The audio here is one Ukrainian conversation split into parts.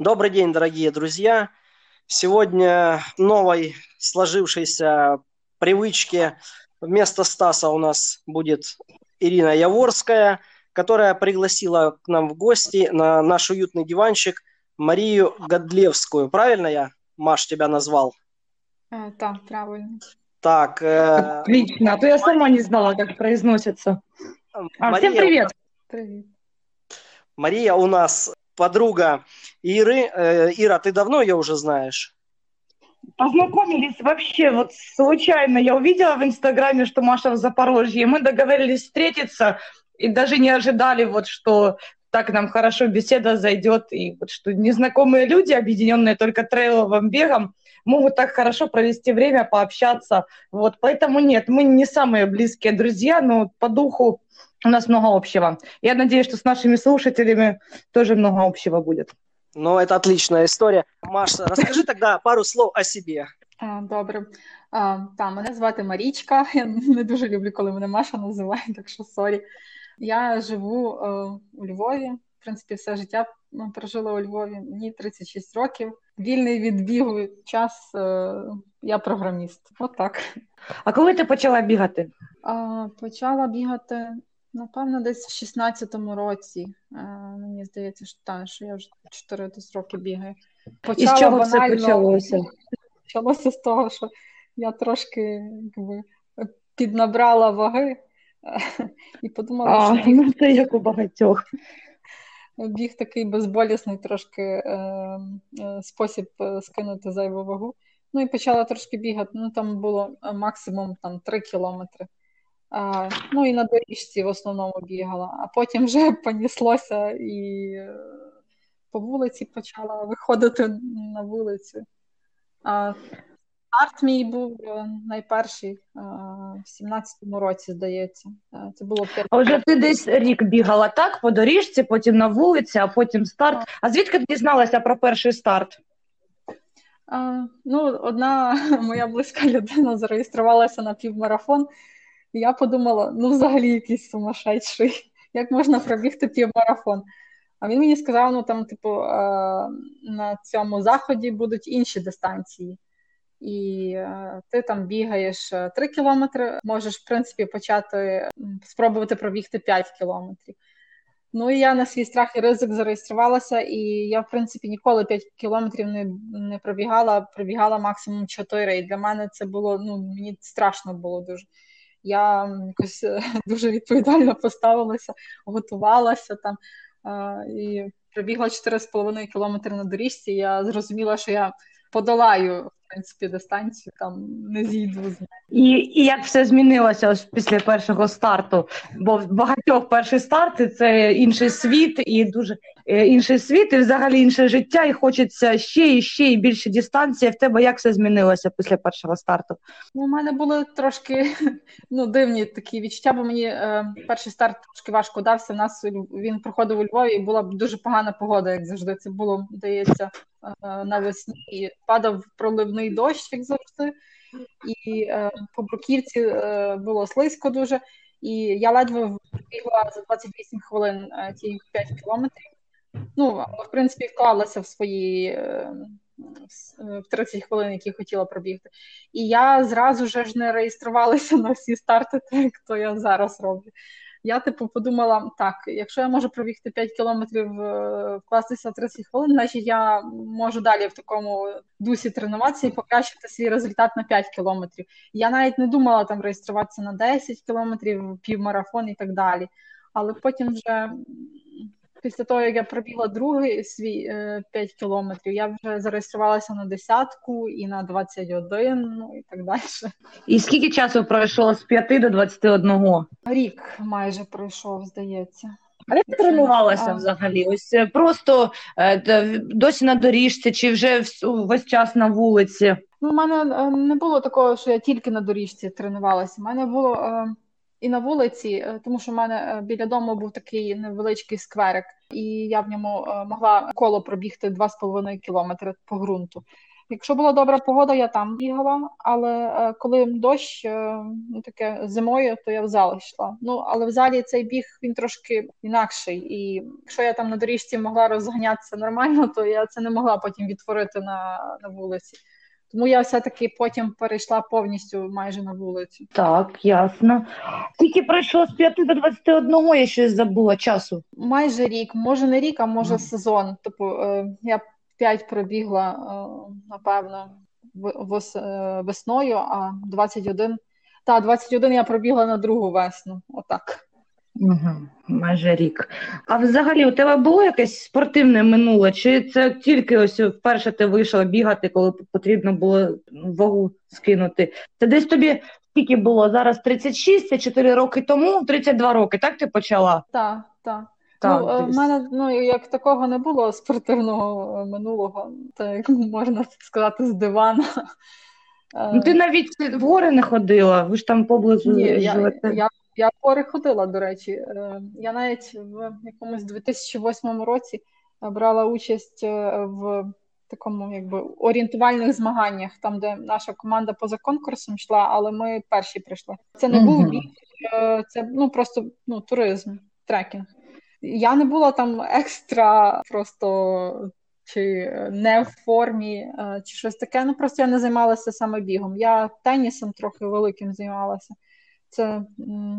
Добрый день, дорогие друзья. Сегодня новой сложившейся привычке вместо Стаса у нас будет Ирина Яворская, которая пригласила к нам в гости на наш уютный диванчик Марию Годлевскую. Правильно я, Маш, тебя назвал? А, да, правильно. Так. Э... Отлично, а то я сама не знала, как произносится. А, Мария... Всем привет. Привет. Мария у нас подруга Иры. Э, Ира, ты давно ее уже знаешь? Познакомились вообще вот случайно. Я увидела в Инстаграме, что Маша в Запорожье. Мы договорились встретиться и даже не ожидали, вот, что так нам хорошо беседа зайдет, и вот что незнакомые люди, объединенные только трейловым бегом, могут так хорошо провести время, пообщаться. Вот, поэтому нет, мы не самые близкие друзья, но по духу у нас много общего. Я надеюсь, что с нашими слушателями тоже много общего будет. Ну, это отличная історія. Маша, расскажи тогда пару слов о себе. Добре. Та, мене звати Марічка. Я не дуже люблю, коли мене Маша називають, так що сорі. Я живу у Львові. В принципі, все життя прожила у Львові. Мені 36 років. Вільний від бігу час. Я програміст. От так. А коли ти почала бігати? Почала бігати Напевно, десь в 16-му році. Е, мені здається, що та, що я вже 4 роки бігаю. Почала І з чого банально... це почалося? Почалося з того, що я трошки якби, піднабрала ваги і подумала, а, що ну, це як у багатьох. Біг такий безболісний трошки е, е, спосіб е, скинути зайву вагу. Ну і почала трошки бігати. Ну там було е, максимум там 3 кілометри. А, Ну і на доріжці в основному бігала, а потім вже поніслося і е, по вулиці почала виходити на вулицю. А Старт мій був е, найперший е, в 17-му році, здається. Це було А вже ти десь рік бігала так, по доріжці, потім на вулиці, а потім старт. А звідки ти дізналася про перший старт? А, Ну, Одна моя близька людина зареєструвалася на півмарафон я подумала, ну взагалі якийсь сумасшедший, як можна пробігти півмарафон. А він мені сказав: ну там, типу, на цьому заході будуть інші дистанції. І е, ти там бігаєш 3 е, кілометри, можеш, в принципі, почати спробувати пробігти 5 кілометрів. Ну і я на свій страх і ризик зареєструвалася, і я, в принципі, ніколи 5 кілометрів не не пробігала, пробігала максимум 4. І для мене це було, ну, мені страшно було дуже я якось е, дуже відповідально поставилася, готувалася там і пробігла 4,5 кілометри на доріжці. Я зрозуміла, що я подолаю В принципі дистанцію там не зійду. І і як все змінилося ось після першого старту? Бо в багатьох перші старти це інший світ і дуже е, інший світ, і взагалі інше життя, і хочеться ще і ще і більше дистанції. В тебе як все змінилося після першого старту? Ну, У мене були трошки ну, дивні такі відчуття, бо мені е, перший старт трошки важко дався. У нас він проходив у Львові, і була дуже погана погода, як завжди. Це було, здається, е, навесні. Падав проливний дощ, як завжди, і е, по бруківці е, було слизько дуже. І я ледве бігла за 28 хвилин е, ті 5 кілометрів. Ну, в принципі, вклалася в свої е, в 30 хвилин, які хотіла пробігти. І я зразу ж не реєструвалася на всі старти, так як то я зараз роблю я типу подумала: так, якщо я можу пробігти 5 кілометрів, е, вкластися 30 хвилин, значить я можу далі в такому дусі тренуватися і покращити свій результат на 5 кілометрів. Я навіть не думала там реєструватися на 10 кілометрів, півмарафон і так далі. Але потім вже після того, як я пробігла другий свій е, 5 кілометрів, я вже зареєструвалася на десятку і на 21, ну і так далі. І скільки часу пройшло з 5 до 21? Рік майже пройшов, здається. А як тренувалася а... взагалі? Ось е, просто е, досі на доріжці, чи вже весь час на вулиці? Ну, У мене е, не було такого, що я тільки на доріжці тренувалася. У мене було е, і на вулиці, е, тому що в мене е, біля дому був такий невеличкий скверик, і я в ньому е, могла коло пробігти 2,5 кілометри по ґрунту. Якщо була добра погода, я там бігала, але коли дощ ну, таке зимою, то я в зал йшла. Ну але в залі цей біг він трошки інакший. І якщо я там на доріжці могла розганятися нормально, то я це не могла потім відтворити на, на вулиці. Тому я все-таки потім перейшла повністю майже на вулицю. Так, ясно. Скільки пройшло з 5 до 21, я щось забула часу. Майже рік, може не рік, а може сезон. Тобто е, я 5 пробігла, е, напевно, е, весною, а 21. Та, 21 я пробігла на другу весну. Отак. Угу, Майже рік. А взагалі у тебе було якесь спортивне минуле? Чи це тільки ось вперше ти вийшла бігати, коли потрібно було вагу скинути? Це десь тобі скільки було? Зараз 36, це 4 роки тому, 32 роки, так ти почала? Так, так. Так, ну, в мене ну як такого не було спортивного е, минулого, так можна сказати, з дивана. Ну, Ти навіть в гори не ходила, ви ж там поблизу Ні, живете. Я, я я переходила, до речі. Е, я навіть в якомусь 2008 році брала участь е, в такому якби орієнтувальних змаганнях, там, де наша команда поза конкурсом йшла, але ми перші прийшли. Це не був бій, е, це ну просто ну, туризм, трекінг. Я не була там екстра просто. Чи не в формі, чи щось таке. Ну просто я не займалася саме бігом. Я тенісом трохи великим займалася. Це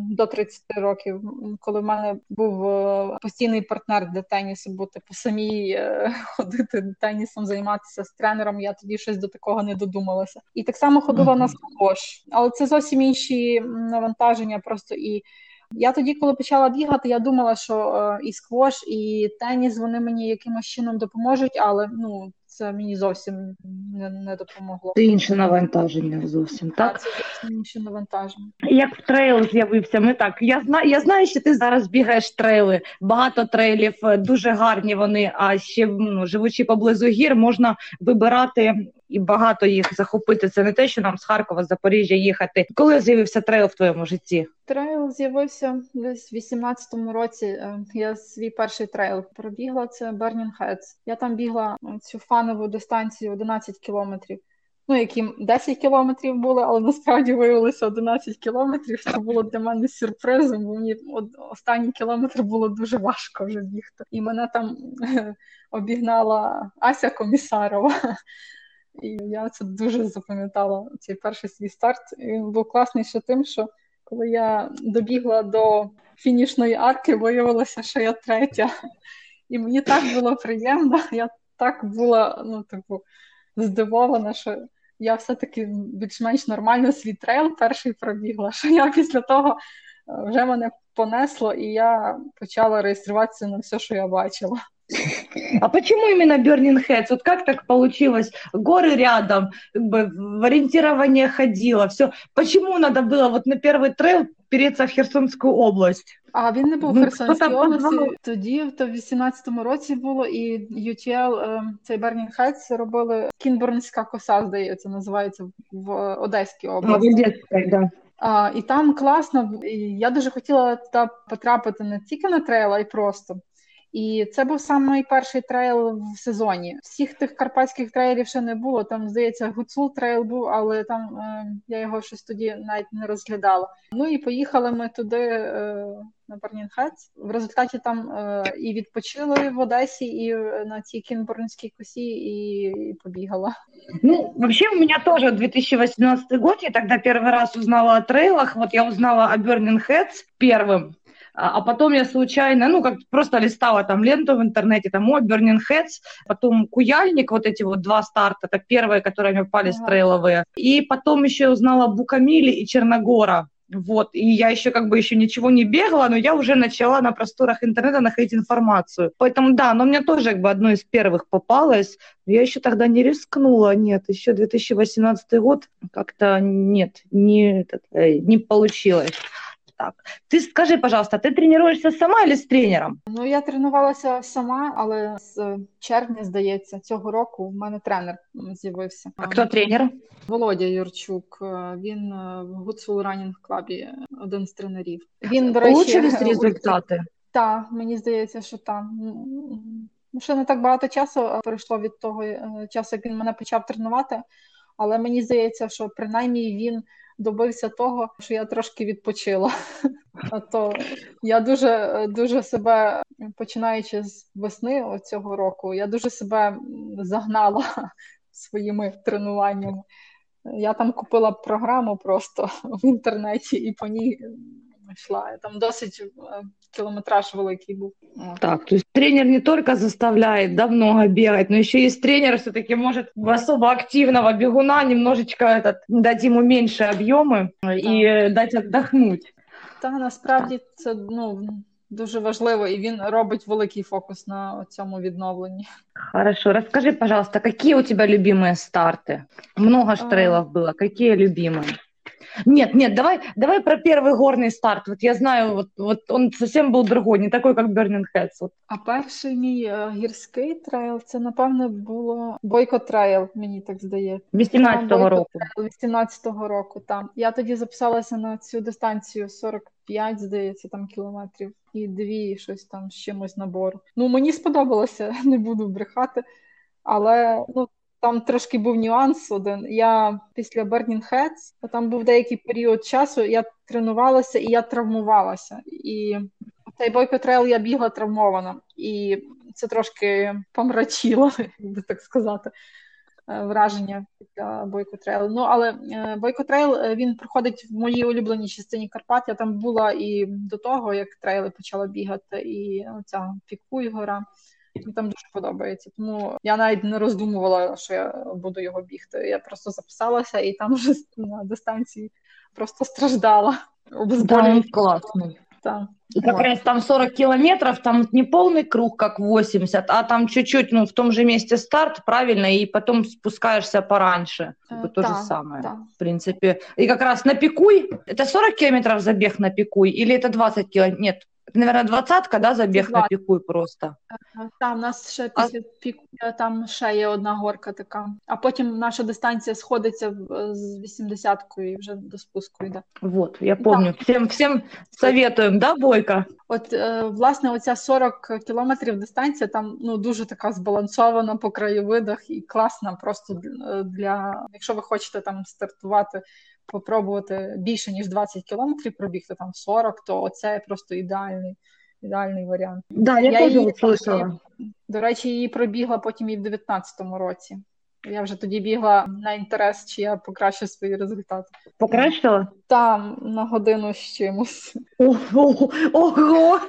до 30 років, коли в мене був е, постійний партнер для тенісу, бути по типу, самій е, ходити тенісом, займатися з тренером. Я тоді щось до такого не додумалася. І так само ходила mm-hmm. на сквош. але це зовсім інші навантаження. Просто і я тоді, коли почала бігати, я думала, що е, і сквош, і теніс вони мені якимось чином допоможуть, але ну це мені зовсім не не допомогло. Це інше навантаження зовсім, так? так? Це зовсім інше навантаження. Як трейл з'явився, ми так. Я знаю, я знаю, що ти зараз бігаєш трейли, багато трейлів, е, дуже гарні вони. А ще ну, живучи поблизу гір, можна вибирати і багато їх захопити. Це не те, що нам з Харкова, з Запоріжжя їхати. Коли з'явився трейл в твоєму житті? Трейл з'явився десь в 18-му році. Е, я свій перший трейл пробігла. Це Burning Heads. Я там бігла цю фанову дистанцію 11 кілометрів. Ну, які 10 кілометрів були, але насправді виявилося 11 кілометрів. Це було для мене сюрпризом, бо мені останній кілометр було дуже важко вже бігти. І мене там обігнала Ася Комісарова. І я це дуже запам'ятала цей перший свій старт. І Він був класний ще тим, що коли я добігла до фінішної арки, виявилося, що я третя. І мені так було приємно. Я так була ну, типу, здивована, що я все-таки більш-менш нормально свій трейл перший пробігла. Що я після того е, вже мене понесло, і я почала реєструватися на все, що я бачила. А почему именно Burning Heads? Вот как так получилось? Горы рядом, как бы в ориентирование ходила, все. Почему надо было вот на первый трейл переться в Херсонську область? А він не був в ну, Херсонській області. Тоді, то в 18-му році було, і UTL, е, цей Burning Heights робили Кінбурнська коса, здається, називається в Одеській області. А, да. А, І там класно. І я дуже хотіла туди потрапити не тільки на трейл, а й просто. І це був самий перший трейл в сезоні. Всіх тих карпатських трейлів ще не було. Там, здається, Гуцул трейл був, але там е, я його щось тоді навіть не розглядала. Ну і поїхали ми туди е, на Барнінхец. В результаті там е, і відпочили в Одесі, і на цій Кінбурнській косі, і, і побігала. Ну, вообще у меня тоже 2018 год, я тогда первый раз узнала о трейлах, вот я узнала о Burning Heads первым, А, а потом я случайно, ну, как просто листала там ленту в интернете, там, о, Burning Heads, потом Куяльник, вот эти вот два старта, это первые, которые мне попались ага. трейловые. И потом еще узнала Букамили и Черногора. Вот, и я еще как бы еще ничего не бегала, но я уже начала на просторах интернета находить информацию. Поэтому да, но мне тоже как бы одно из первых попалось. Я еще тогда не рискнула, нет, еще 2018 год как-то нет, не, этот, э, не получилось так. Ти скажи, пожалуйста, ти тренуєшся сама или з тренером? Ну я тренувалася сама, але з червня, здається, цього року в мене тренер з'явився. А хто тренер? Володя Юрчук. Він в Гуцул Ранінг клабі один з тренерів. Він до речі, результати. Так, мені здається, що так. Ну, ще не так багато часу пройшло від того е, часу, як він мене почав тренувати, але мені здається, що принаймні він добився того, що я трошки відпочила. А то я дуже дуже себе починаючи з весни цього року, я дуже себе загнала своїми тренуваннями. Я там купила програму просто в інтернеті і по ній йшла. Там досить е, километраж великий був. Так, то есть тренер не только заставляет да, много бегать, но еще есть тренер, все-таки может особо активного бегуна немножечко этот, дать ему меньше объемы и дать отдохнуть. Та насправді це ну дуже важливо, і він робить великий фокус на цьому відновленні. Хорошо, расскажи, пожалуйста, какие у тебя любимые старты? Много ж трейлов было, какие любимые? Нет, нет, давай, давай про первый горный старт. Вот я знаю, вот, вот он совсем был другой, не такой, как Burning Heads. Вот. А перший мій е, гірський трейл, це, напевне, було Бойко Трейл, мені так здається. 18-го року. 18-го року, там. Я тоді записалася на цю дистанцію 45, здається, там кілометрів, і дві щось там з чимось набору. Ну, мені сподобалося, не буду брехати. Але ну, там трошки був нюанс один. Я після Burning Heads, там був деякий період часу, я тренувалася і я травмувалася. І цей бойко трейл я бігла травмована. І це трошки помрачило, як би так сказати. Е, враження після бойко трейлу. Ну але бойко трейл е, він проходить в моїй улюбленій частині Карпат. Я там була і до того, як трейли почала бігати, і оця Пікуй гора. Мені там дуже подобається. Тому я навіть не роздумувала, що я буду його бігти. Я просто записалася і там вже на дистанції просто страждала. Да, классный. Да. И как вот. раз там 40 километров, там не полный круг, как 80, а там чуть-чуть, ну, в том же месте старт, правильно, и потом спускаешься пораньше. Э, то да, же самое, да. в принципе. И как раз на Пикуй, это 40 километров забег на Пикуй, или это 20 километров? Нет, наверное, двадцатка, да, забіг на пікуй просто. Там у нас ще після а... пікуя там ще є одна горка така. А потім наша дистанція сходиться з 80-кою вже до спуску йде. Вот, я помню. Да. Всім, всім советуємо, да, Бойка? От, е, власне, оця 40 кілометрів дистанція там ну, дуже така збалансована по краєвидах і класна просто для, якщо ви хочете там стартувати попробувати більше ніж 20 кілометрів пробігти, там 40, то це просто ідеальний ідеальний варіант. Да, я, я теж її, слышала. До речі, її пробігла потім і в 19-му році. Я вже тоді бігла на інтерес, чи я покращу свої результати. Покращила? Там на годину з чимось. Ого! Ого!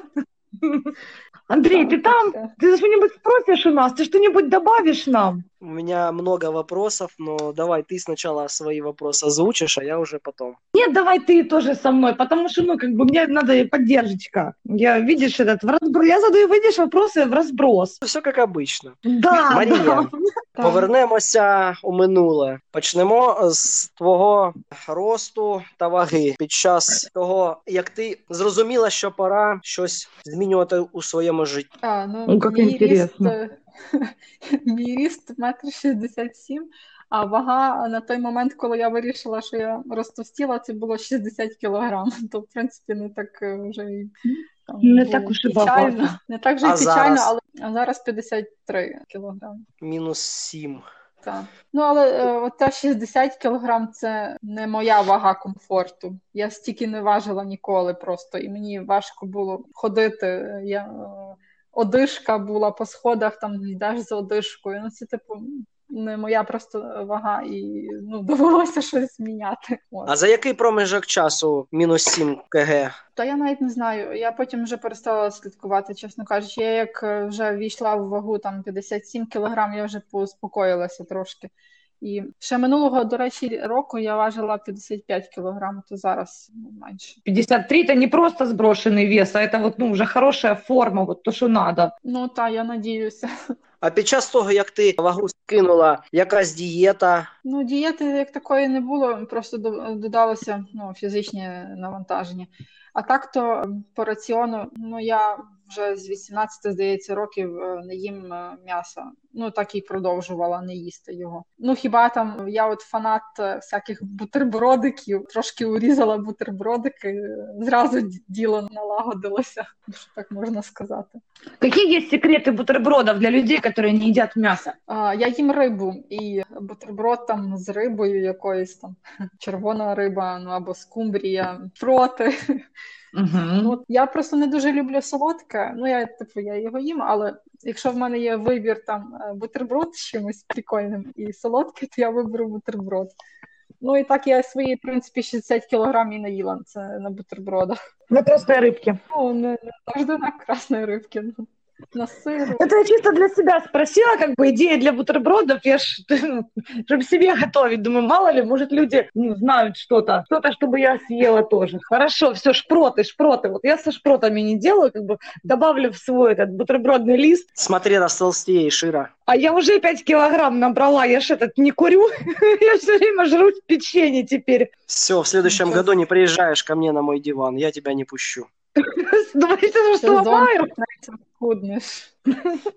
Андрей, ты там? Ты что-нибудь спросишь у нас? Ты что-нибудь добавишь нам? У меня много вопросов, но давай ты сначала свои вопросы озвучишь, а я уже потом. Нет, давай ты тоже со мной, потому что, ну, как бы мне надо поддержка. Я, видишь, этот, в разброс, я задаю, видишь, вопросы в разброс. Все как обычно. Да, Марія, да. повернемося у минуле. Почнемо з твого росту та ваги під час того, як ти зрозуміла, що пора щось змінювати у своєму житті. А, ну, ну як інтересно. Ріст... Мій ріст метр шістдесят сім, а вага на той момент, коли я вирішила, що я розтостіла, це було 60 кілограм. То, в принципі, не так е, вже там, не так уж і багато. Не так вже і печально, але а зараз 53 кілограми. Мінус 7. Так. Ну, але е, ота 60 кілограм це не моя вага комфорту. Я стільки не важила ніколи просто, і мені важко було ходити. Я е, одишка була по сходах, там йдеш за одишкою. Ну, це типу не моя просто вага, і ну, довелося щось зміняти. От. А за який проміжок часу мінус 7 КГ? Та я навіть не знаю. Я потім вже перестала слідкувати, чесно кажучи. Я як вже війшла в вагу там 57 кілограм, я вже поуспокоїлася трошки. І ще минулого, до речі, року я важила 55 кілограм, то зараз ну, менше. 53 – це не просто зброшений вес, а це вот, ну, вже хороша форма, вот то, що треба. Ну так, я надіюся. А під час того, як ти вагу скинула, якась дієта? Ну, дієти як такої не було, просто додалося ну, фізичне навантаження. А так то по раціону, ну я вже з 18, здається, років е, не їм е, м'яса. Ну так і продовжувала не їсти його. Ну хіба там я от фанат е, всяких бутербродиків, трошки урізала бутербродики, зразу діло налагодилося, що так можна сказати. Які є секрети бутербродів для людей, які не їдять м'ясо? А, Я їм рибу і бутерброд там з рибою якоюсь там червона риба, ну або скумбрія проти. Угу. От я просто не дуже люблю солодке. Ну я типу я його їм, але якщо в мене є вибір там е, бутерброд з чимось прикольним і солодке, то я виберу бутерброд. Ну і так я свої, в принципі, 60 кілограмів наїла це на бутербродах. На красної рибки. Ну, не, не завжди на красної рибки. Ну на сыр. Это я чисто для себя спросила, как бы идея для бутербродов, я ж, ну, чтобы себе готовить. Думаю, мало ли, может, люди ну, знают что-то, что-то, чтобы я съела тоже. Хорошо, все, шпроты, шпроты. Вот я со шпротами не делаю, как бы добавлю в свой этот бутербродный лист. Смотри, растолстеешь, Ира. А я уже 5 килограмм набрала, я ж этот не курю, я все время жру печенье теперь. Все, в следующем году не приезжаешь ко мне на мой диван, я тебя не пущу. Думаете, что сломаю? Худнеш.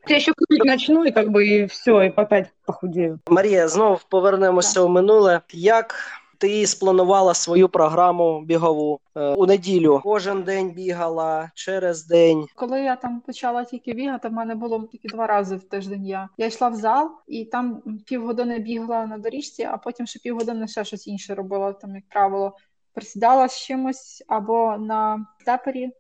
Я ще курить начну, і как бы і все, і опять похудею. Марія, знов повернемося в минуле. Як ти спланувала свою програму бігову е, у неділю? Кожен день бігала через день. Коли я там почала тільки бігати, в мене було тільки два рази в тиждень. Я я йшла в зал і там півгодини бігла на доріжці, а потім ще півгодини ще щось інше робила, там, як правило присідала з чимось або на степері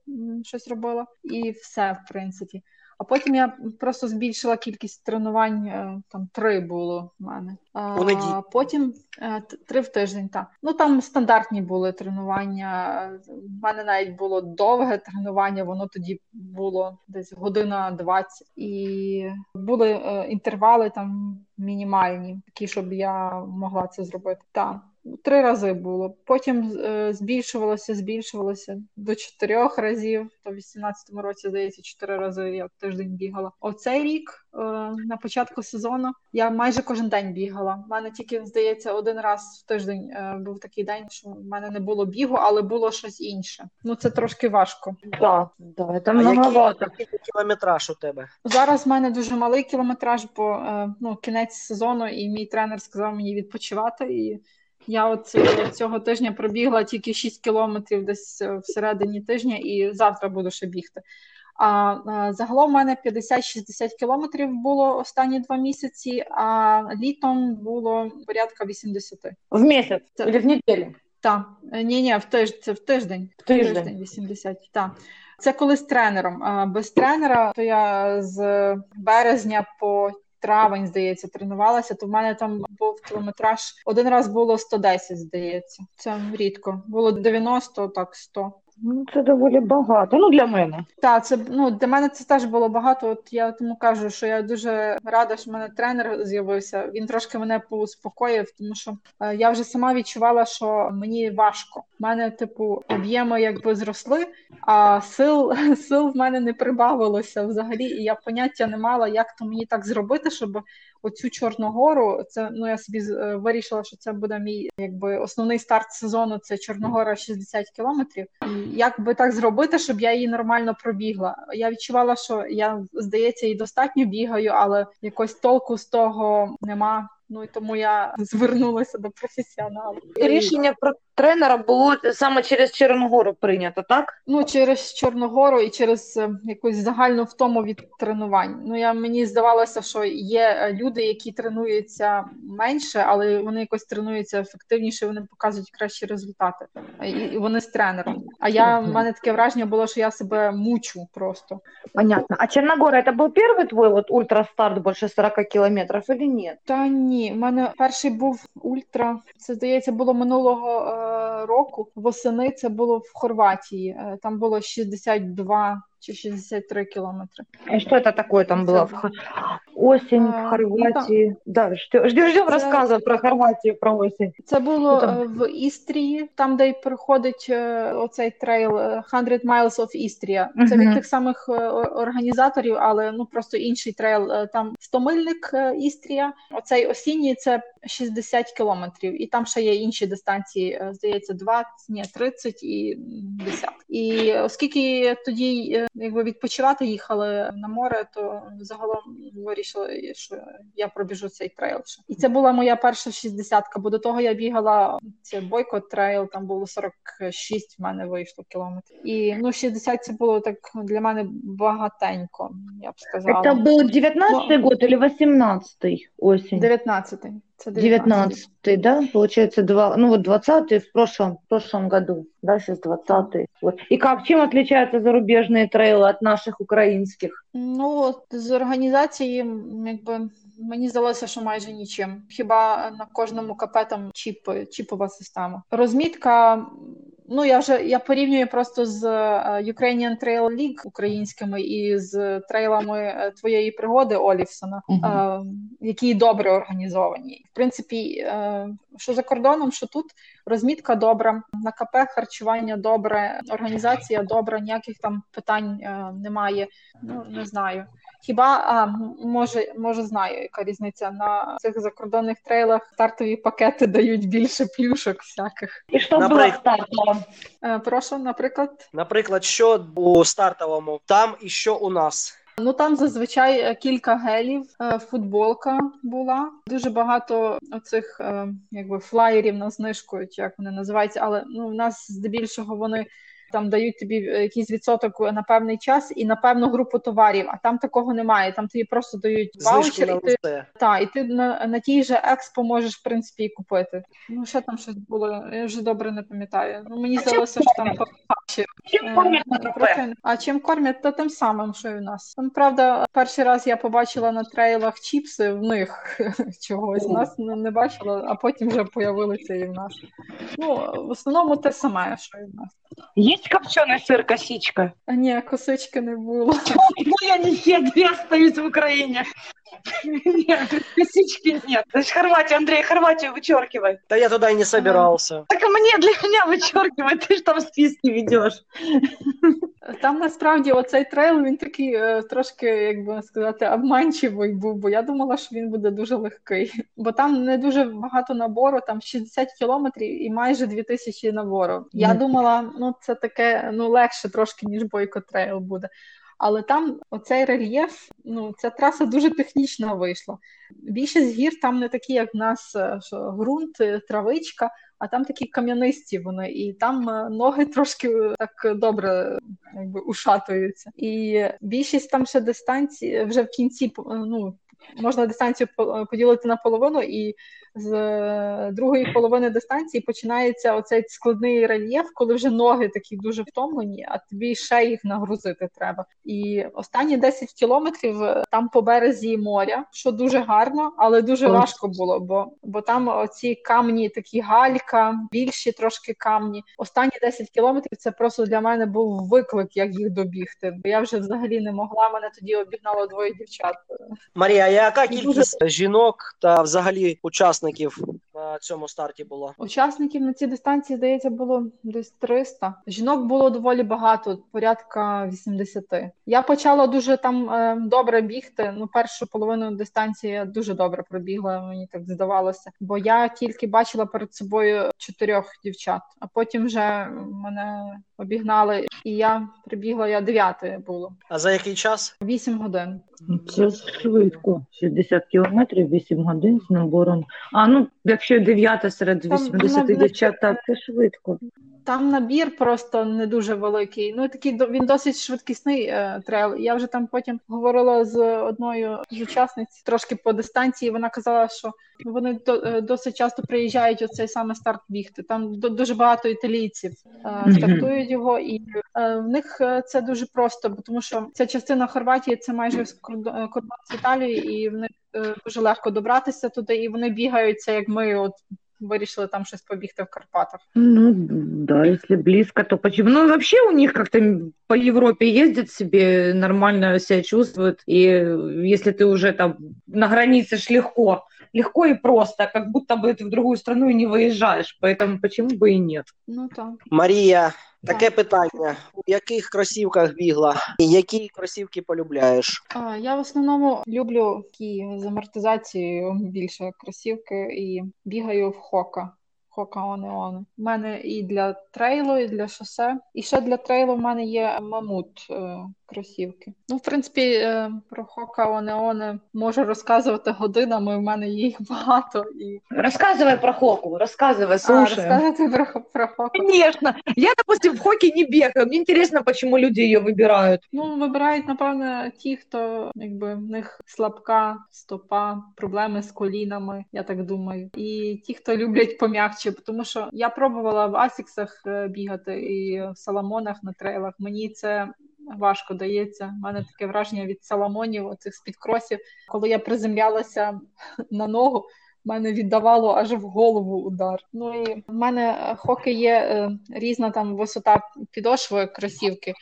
щось робила, і все, в принципі. А потім я просто збільшила кількість тренувань, е, там три було в мене. А Потім е, три в тиждень. так. Ну там стандартні були тренування. У мене навіть було довге тренування, воно тоді було десь година 20. І були е, інтервали там мінімальні, такі, щоб я могла це зробити. Так. Три рази було. Потім е, збільшувалося, збільшувалося до чотирьох разів. То в 18-му році, здається, чотири рази я в тиждень бігала. Оцей рік е, на початку сезону я майже кожен день бігала. У мене тільки здається один раз в тиждень е, був такий день, що в мене не було бігу, але було щось інше. Ну це трошки важко. Так, да, це многовато. Який кілометраж у тебе зараз? в мене дуже малий кілометраж, бо е, ну кінець сезону, і мій тренер сказав мені відпочивати і. Я от цього тижня пробігла тільки 6 кілометрів десь е, всередині тижня, і завтра буду ще бігти. А загалом у мене 50-60 кілометрів було останні два місяці, а літом було порядка 80. В місяць Це... в неділю? Так, ні, ні, в тиж... це в тиждень. В тиждень. Тиждень 80, так. Це коли з тренером. Без тренера, то я з березня по травень, здається, тренувалася, то в мене там був кілометраж. Один раз було 110, здається. Це рідко. Було 90, так 100. Ну, це доволі багато. Ну для мене. Так, це ну для мене це теж було багато. От я тому кажу, що я дуже рада, що в мене тренер з'явився. Він трошки мене поуспокоїв, тому що е, я вже сама відчувала, що мені важко. У мене, типу, об'єми якби зросли, а сил сил в мене не прибавилося взагалі. І я поняття не мала, як то мені так зробити, щоб оцю Чорногору. Це ну я собі е, вирішила, що це буде мій якби основний старт сезону. Це Чорногора 60 кілометрів. Як би так зробити, щоб я її нормально пробігла? Я відчувала, що я здається і достатньо бігаю, але якось толку з того нема. Ну і тому я звернулася до професіоналу. Рішення про тренера було саме через Чорногору прийнято, так? Ну, через Чорногору і через е, якусь загальну втому від тренувань. Ну я мені здавалося, що є е, люди, які тренуються менше, але вони якось тренуються ефективніше, вони показують кращі результати. І, і вони з тренером. А я в мене таке враження було, що я себе мучу просто. Понятно. А Чорногора це був перший твій от ультрастарт більше 40 кілометрів, чи ні? Та ні, в мене перший був ультра. Це здається було минулого. Е, року восени це було в Хорватії. Е, там було 62 чи 63 кілометри. А что это такое там было? В Осень в ну, Хорватии. Да, ждем, ждем Це- рассказа про Хорватию, про осень. Це було Ну, там- е, в Істрії, там, де й проходить е, оцей трейл е, 100 Miles of Istria. Це від тих самих е, організаторів, але ну просто інший трейл. Е, Там 100-мильник е, Істрія. Оцей осінній це 60 кілометрів, і там ще є інші дистанції. е, Здається, 20, ні, 30 і 10. І оскільки тоді е, якби відпочивати їхали на море, то загалом вирішили, що я пробіжу цей трейл. І це була моя перша 60-ка, бо до того я бігала це Бойко трейл, там було 46 в мене вийшло кілометрів. І ну 60 це було так для мене багатенько, я б сказала. Это был 19-й Ну, год или 18-й осень? 19-й. Це 19-й, да? Получается, два, ну вот 20-й в прошлом, в прошлом году, да, сейчас 20-й. Вот. И как, чем отличаются зарубежные трейлы от наших украинских? Ну, от з організації, якби мені здалося, що майже нічим. Хіба на кожному КП там чіп, чіпова система. Розмітка. Ну, я вже я порівнюю просто з е, Ukrainian Trail League українськими і з трейлами е, твоєї пригоди Олівсона, Мгм. е, які добре організовані. В принципі, що за кордоном, що тут розмітка добра, на КП харчування добре, організація добра, ніяких там питань е, немає. Ну не знаю. Хіба а може, може знаю, яка різниця на цих закордонних трейлах стартові пакети дають більше плюшок всяких. Напрыг- было в стартовом? Е, прошу, наприклад, Наприклад, що у стартовому, там і що у нас. Ну там зазвичай е, кілька гелів, е, футболка була, дуже багато оцих е, якби флаєрів на знижку, як вони називаються, але ну в нас здебільшого вони. Там дають тобі е, якийсь відсоток на певний час і на певну групу товарів, а там такого немає. Там тобі просто дають ваучер, і ти. Так, і ти на, на тій же експо можеш, в принципі, і купити. Ну, ще там щось було, я вже добре не пам'ятаю. Ну, мені здалося, що там пахче. Чем кормят на КП? А чим кормять? Та тим самим, що і в нас. Там, правда, перший раз я побачила на трейлах чіпси в них чогось. В нас не, не бачила, а потім вже появилися і в нас. Ну, в основному те саме, що і в нас. Есть копченый сыр, косичка? А ні, косички не було. Чому я не є, я остаюсь в Украине. Нет, косички нет. Значит, Хорватия, Андрей, Хорватию вычеркивай. Та я туди і не собирався. Так мне для меня вычеркивай, ты же там списки ведешь. Там насправді оцей трейл він такий е, трошки, як би сказати, обманчивий був, бо я думала, що він буде дуже легкий. Бо там не дуже багато набору, там 60 кілометрів і майже 2000 набору. Я Мгм. думала, ну це таке ну легше трошки, ніж бойко трейл буде. Але там оцей рельєф, ну ця траса дуже технічна вийшла. Більшість гір там не такі, як в нас, е, що ґрунт, е, травичка, а там такі кам'янисті вони, і там е, ноги трошки так добре якби ушатуються. І більшість там ще дистанції вже в кінці ну, можна дистанцію по- поділити на половину, і з е, другої половини дистанції починається оцей складний рельєф, коли вже ноги такі дуже втомлені, а тобі ще їх нагрузити треба. І останні 10 кілометрів е, там по березі моря, що дуже гарно, але дуже Ой. важко було, бо, бо там оці камні, такі галька, більші трошки камні. Останні 10 кілометрів це просто для мене був виклик, як їх добігти. Бо я вже взагалі не могла. Мене тоді обігнало двоє дівчат. Марія, яка Дуже- кількість жінок та взагалі учасників на цьому старті була? Учасників на цій дистанції, здається, було десь 300. Жінок було доволі багато, порядка 80. Я почала дуже там е, добре бігти. Ну, першу половину дистанції я дуже добре пробігла, мені так здавалося. Бо я тільки бачила перед собою чотирьох дівчат, а потім вже мене обігнали, і я прибігла, я дев'ятою було. А за який час? Вісім годин. Це швидко. 60 кілометрів, 8 годин з набором. А, ну, якщо 9 серед Там 80 дівчат, так, це швидко. Там набір просто не дуже великий. Ну такий він досить швидкісний е, трейл. Я вже там потім говорила з одною з учасниць трошки по дистанції. Вона казала, що вони до, е, досить часто приїжджають оцей саме старт бігти. Там до- дуже багато італійців е, стартують його, і е, в них е, це дуже просто, бо тому що ця частина Хорватії це майже кордон з Італією, і в них дуже легко добратися туди, і вони бігаються, як ми, от вирішили там щось побігти в Карпатах. Ну, да, если близко, то почему? Ну, вообще у них как-то по Европе ездят себе, нормально себя чувствуют, и если ты уже там на границе ж легко, легко и просто, как будто бы ты в другую страну и не выезжаешь, поэтому почему бы и нет? Ну так. Марія, таке питання: у яких кросівках бігла? І які кросівки полюбляєш? А, Я в основному люблю такі з амортизацією більше кросівки і бігаю в хока. Хока Онеон. У мене і для трейлу, і для шосе. І ще для трейлу в мене є мамут е, кросівки. Ну, в принципі, е, про Хока Онеоне можу розказувати годинами. У мене є їх багато. І... Рассказывай про Хоку, рассказывай, А, слушаем. розказати про, Хо- про Хоку. Конечно. Я, допустим, в хоккей не бегаю. Мне интересно, почему люди ее выбирают. Ну, вибирають, напевно, ті, хто якби в них слабка стопа, проблеми з колінами, я так думаю. І ті, хто люблять пом'якче, тому що я пробувала в асіксах е, бігати і в саламонах на трейлах. Мені це важко дається. У мене таке враження від саламонів, оцих спідкросів. Коли я приземлялася на ногу. Мене віддавало аж в голову удар. Ну і в мене хоки є е, різна там висота підошви кросівки.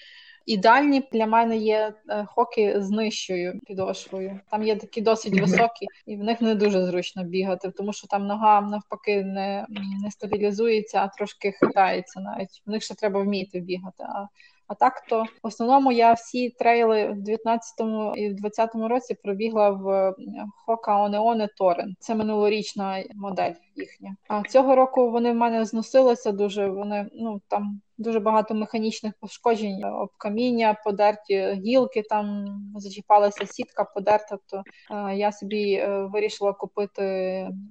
Ідеальні для мене є е, хоки з нижчою підошвою. Там є такі досить високі, і в них не дуже зручно бігати, тому що там нога навпаки не, не стабілізується, а трошки хитається навіть. В них ще треба вміти бігати. А, а так то в основному я всі трейли в 19-му і в 20-му році пробігла в Хока Онеоне Торен. Це минулорічна модель їхня. А цього року вони в мене зносилися дуже. Вони ну там дуже багато механічних пошкоджень, об каміння, подерті гілки, там зачіпалася сітка, подерта. То е, я собі е, вирішила купити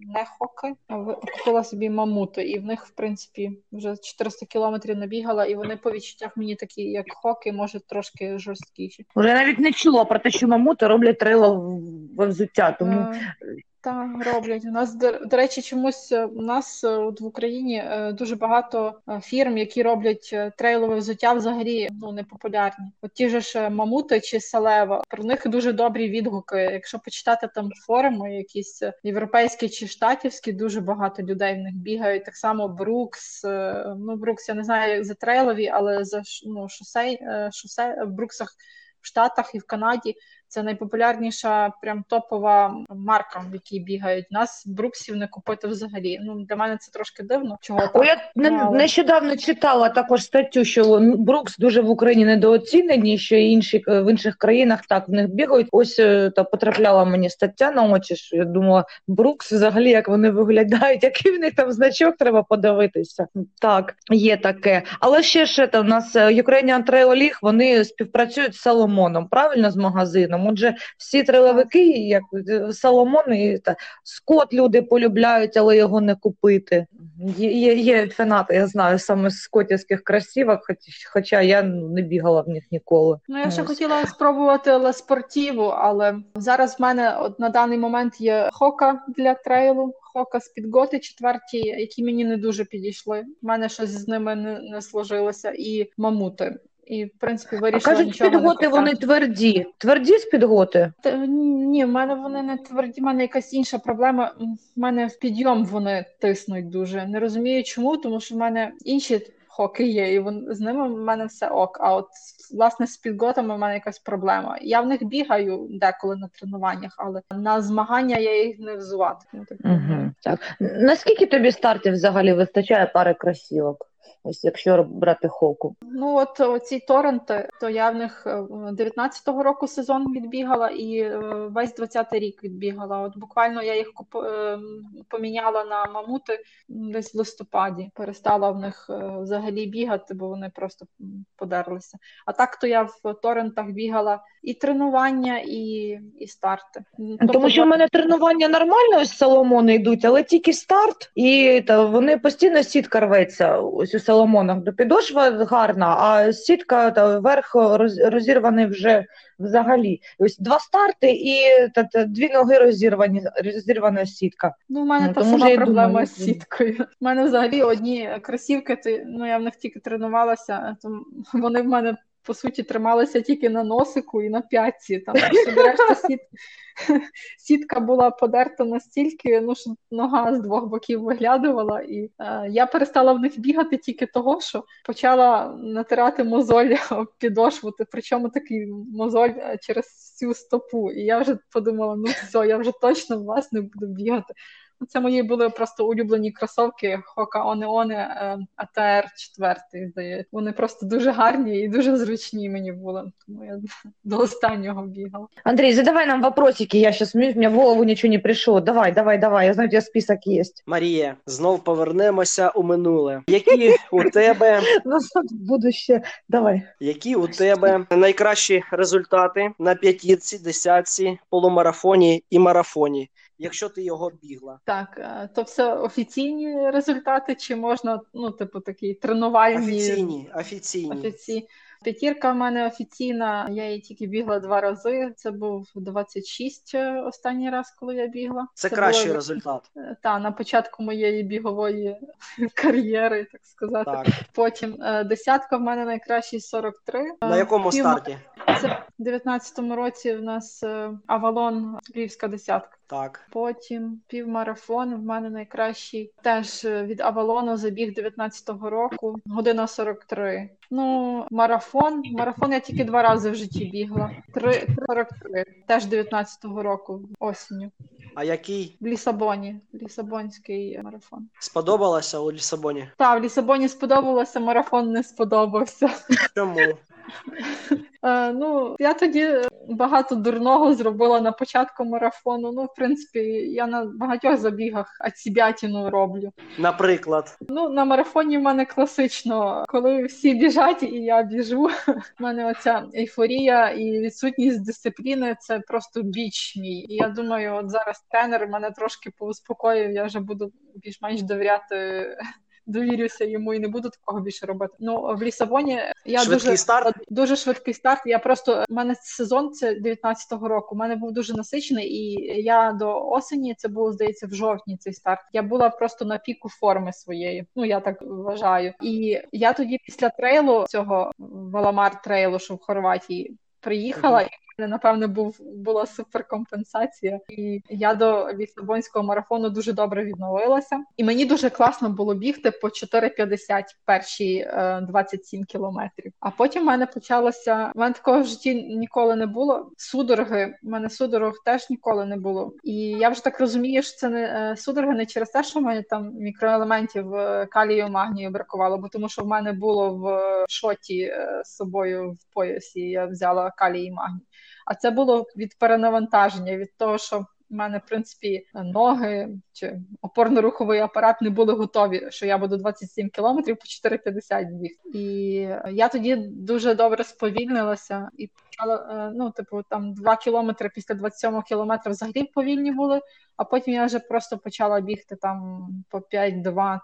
не хоки, а купила собі мамути, і в них, в принципі, вже 400 кілометрів набігала, і вони по відчуттях мені такі, як хоки, може трошки жорсткіші. Уже навіть не чула про те, що мамути роблять трейло во взуття, тому Е, Так, роблять. У нас, до, до речі, чомусь е, у нас е, от в Україні е, дуже багато фірм, які роблять трейлове взуття, взагалі ну не популярні. От ті ж Мамути чи Салева, про них дуже добрі відгуки. Якщо почитати там форуми, якісь європейські чи штатівські, дуже багато людей в них бігають. Так само Брукс. Ну, Брукс, я не знаю, як за трейлові, але за ну, шосе, е, шосе в Бруксах в Штатах і в Канаді. Це найпопулярніша, прям топова марка, в якій бігають. Нас бруксів не купити взагалі. Ну для мене це трошки дивно. Чого так? Я не- але- нещодавно читала також статтю, що Брукс дуже в Україні недооцінені, що інші е, в інших країнах так в них бігають. Ось е, та потрапляла мені стаття на очі. що Я думала, Брукс взагалі як вони виглядають, який в них там значок треба подивитися. Так, є таке. Але ще ж це, у нас е, Ukrainian Trail League, вони співпрацюють з Соломоном, правильно з магазином. Отже, всі трейловики, як Соломон і та Скот люди полюбляють, але його не купити. Є, є, є фанати, я знаю, саме з скотівських кросівок, хоч, хоча я ну, не бігала в них ніколи. Ну, я ще Ось. хотіла спробувати леспортіву, але зараз в мене от на даний момент є хока для трейлу, хока з підготи четверті, які мені не дуже підійшли. У мене щось з ними не, не сложилося, і мамути. І в принципі А вирішила кажуть, нічого не підготи купляти. вони тверді. Тверді з підготи? Та, ні, в мене вони не тверді, в мене якась інша проблема. В мене в підйом вони тиснуть дуже. Не розумію чому, тому що в мене інші хоки є, і вон, з ними в мене все ок. А от власне з підготами в мене якась проблема. Я в них бігаю деколи на тренуваннях, але на змагання я їх не взувати. Так, Угу. Так. Наскільки тобі стартів взагалі вистачає пари кросівок? Ось якщо брати хоку. Ну от оці торренти, то я в них е, 19-го року сезон відбігала і е, весь 20-й рік відбігала. От буквально я їх куп... е, поміняла на мамути десь в листопаді. Перестала в них е, взагалі бігати, бо вони просто подерлися. А так то я в торрентах бігала і тренування, і, і старти. М, Тому тобто що в мене тренування нормально ось Соломони йдуть, але тільки старт, і та, вони постійно сітка рветься ось у Соломонах. До підошва гарна, а сітка та верх роз- розірваний вже взагалі. Ось два старти і та, та, дві ноги розірвані, розірвана сітка. Ну, у мене Ну, та сама проблема думаю, з сіткою. У мене взагалі одні кросівки, ти ну я в них тільки тренувалася, то вони в мене по суті трималася тільки на носику і на п'ятці. Там решта сіт... сітка була подерта настільки, ну що нога з двох боків виглядувала, і е, я перестала в них бігати тільки того, що почала натирати мозоль об підошву, причому такий мозоль е, через всю стопу. І я вже подумала, ну все, я вже точно в вас не буду бігати. Це мої були просто улюблені кросовки Хока Оне Оне АТР 4, здається. Вони просто дуже гарні і дуже зручні мені були. Тому я до останнього бігала. Андрій, задавай нам вопросики. Я зараз у мене в голову нічого не прийшло. Давай, давай, давай. Я знаю, у тебе список є. Марія, знов повернемося у минуле. Які у тебе Назад в будуще. Давай. Які у тебе найкращі результати на п'ятірці, десятці, полумарафоні і марафоні? Якщо ти його бігла. Так, е, то все офіційні результати, чи можна, ну, типу, такі тренувальні офіційні, офіційні. Офіці... П'ятірка в мене офіційна, я її тільки бігла два рази. Це був 26 е, останній раз, коли я бігла. Це, це кращий було... результат. Е, так, на початку моєї бігової кар'єри, так сказати. Так. Потім десятка в мене найкращий 43. На якому Пів... старті? Це в 19-му році в нас Авалон Львівська десятка. Так. Потім півмарафон. В мене найкращий теж від Авалону забіг 19-го року, година 43. Ну, марафон. Марафон я тільки два рази в житті бігла. 3.43. Теж 19-го року, осінню. А який? В Лісабоні. Лісабонський марафон. Сподобалося у Лісабоні? Так, в Лісабоні сподобалося, марафон не сподобався. Чому? Е, ну, я тоді багато дурного зробила на початку марафону. Ну, в принципі, я на багатьох забігах ацібятіну роблю. Наприклад, ну на марафоні в мене класично, коли всі біжать і я біжу. У мене оця ейфорія і відсутність дисципліни це просто біч мій. І я думаю, от зараз тренер мене трошки поуспокоїв. Я вже буду більш-менш довіряти довірюся йому і не буду такого більше робити. Ну в Лісабоні я швидкий дуже старт. дуже швидкий старт. Я просто у мене сезон це 19-го року. У мене був дуже насичений, і я до осені це було здається в жовтні. Цей старт. Я була просто на піку форми своєї. Ну я так вважаю. І я тоді після трейлу цього Валамар трейлу, що в Хорватії. Приїхала і напевне був була суперкомпенсація, і я до лісабонського марафону дуже добре відновилася. І мені дуже класно було бігти по 4,50 перші е, 27 кілометрів. А потім в мене почалося в мене такого в житті ніколи не було. Судороги в мене судорог теж ніколи не було. І я вже так розумію, що це не е, судороги не через те, що в мене там мікроелементів е, калію магнію бракувало, бо тому що в мене було в шоті е, з собою в поясі. Я взяла калій і магній. А це було від перенавантаження, від того, що в мене, в принципі, ноги чи опорно-руховий апарат не були готові, що я буду 27 кілометрів по 4,50 бігти. І я тоді дуже добре сповільнилася і почала, е, ну, типу, там 2 кілометри після 27 кілометра взагалі повільні були, а потім я вже просто почала бігти там по 5-20,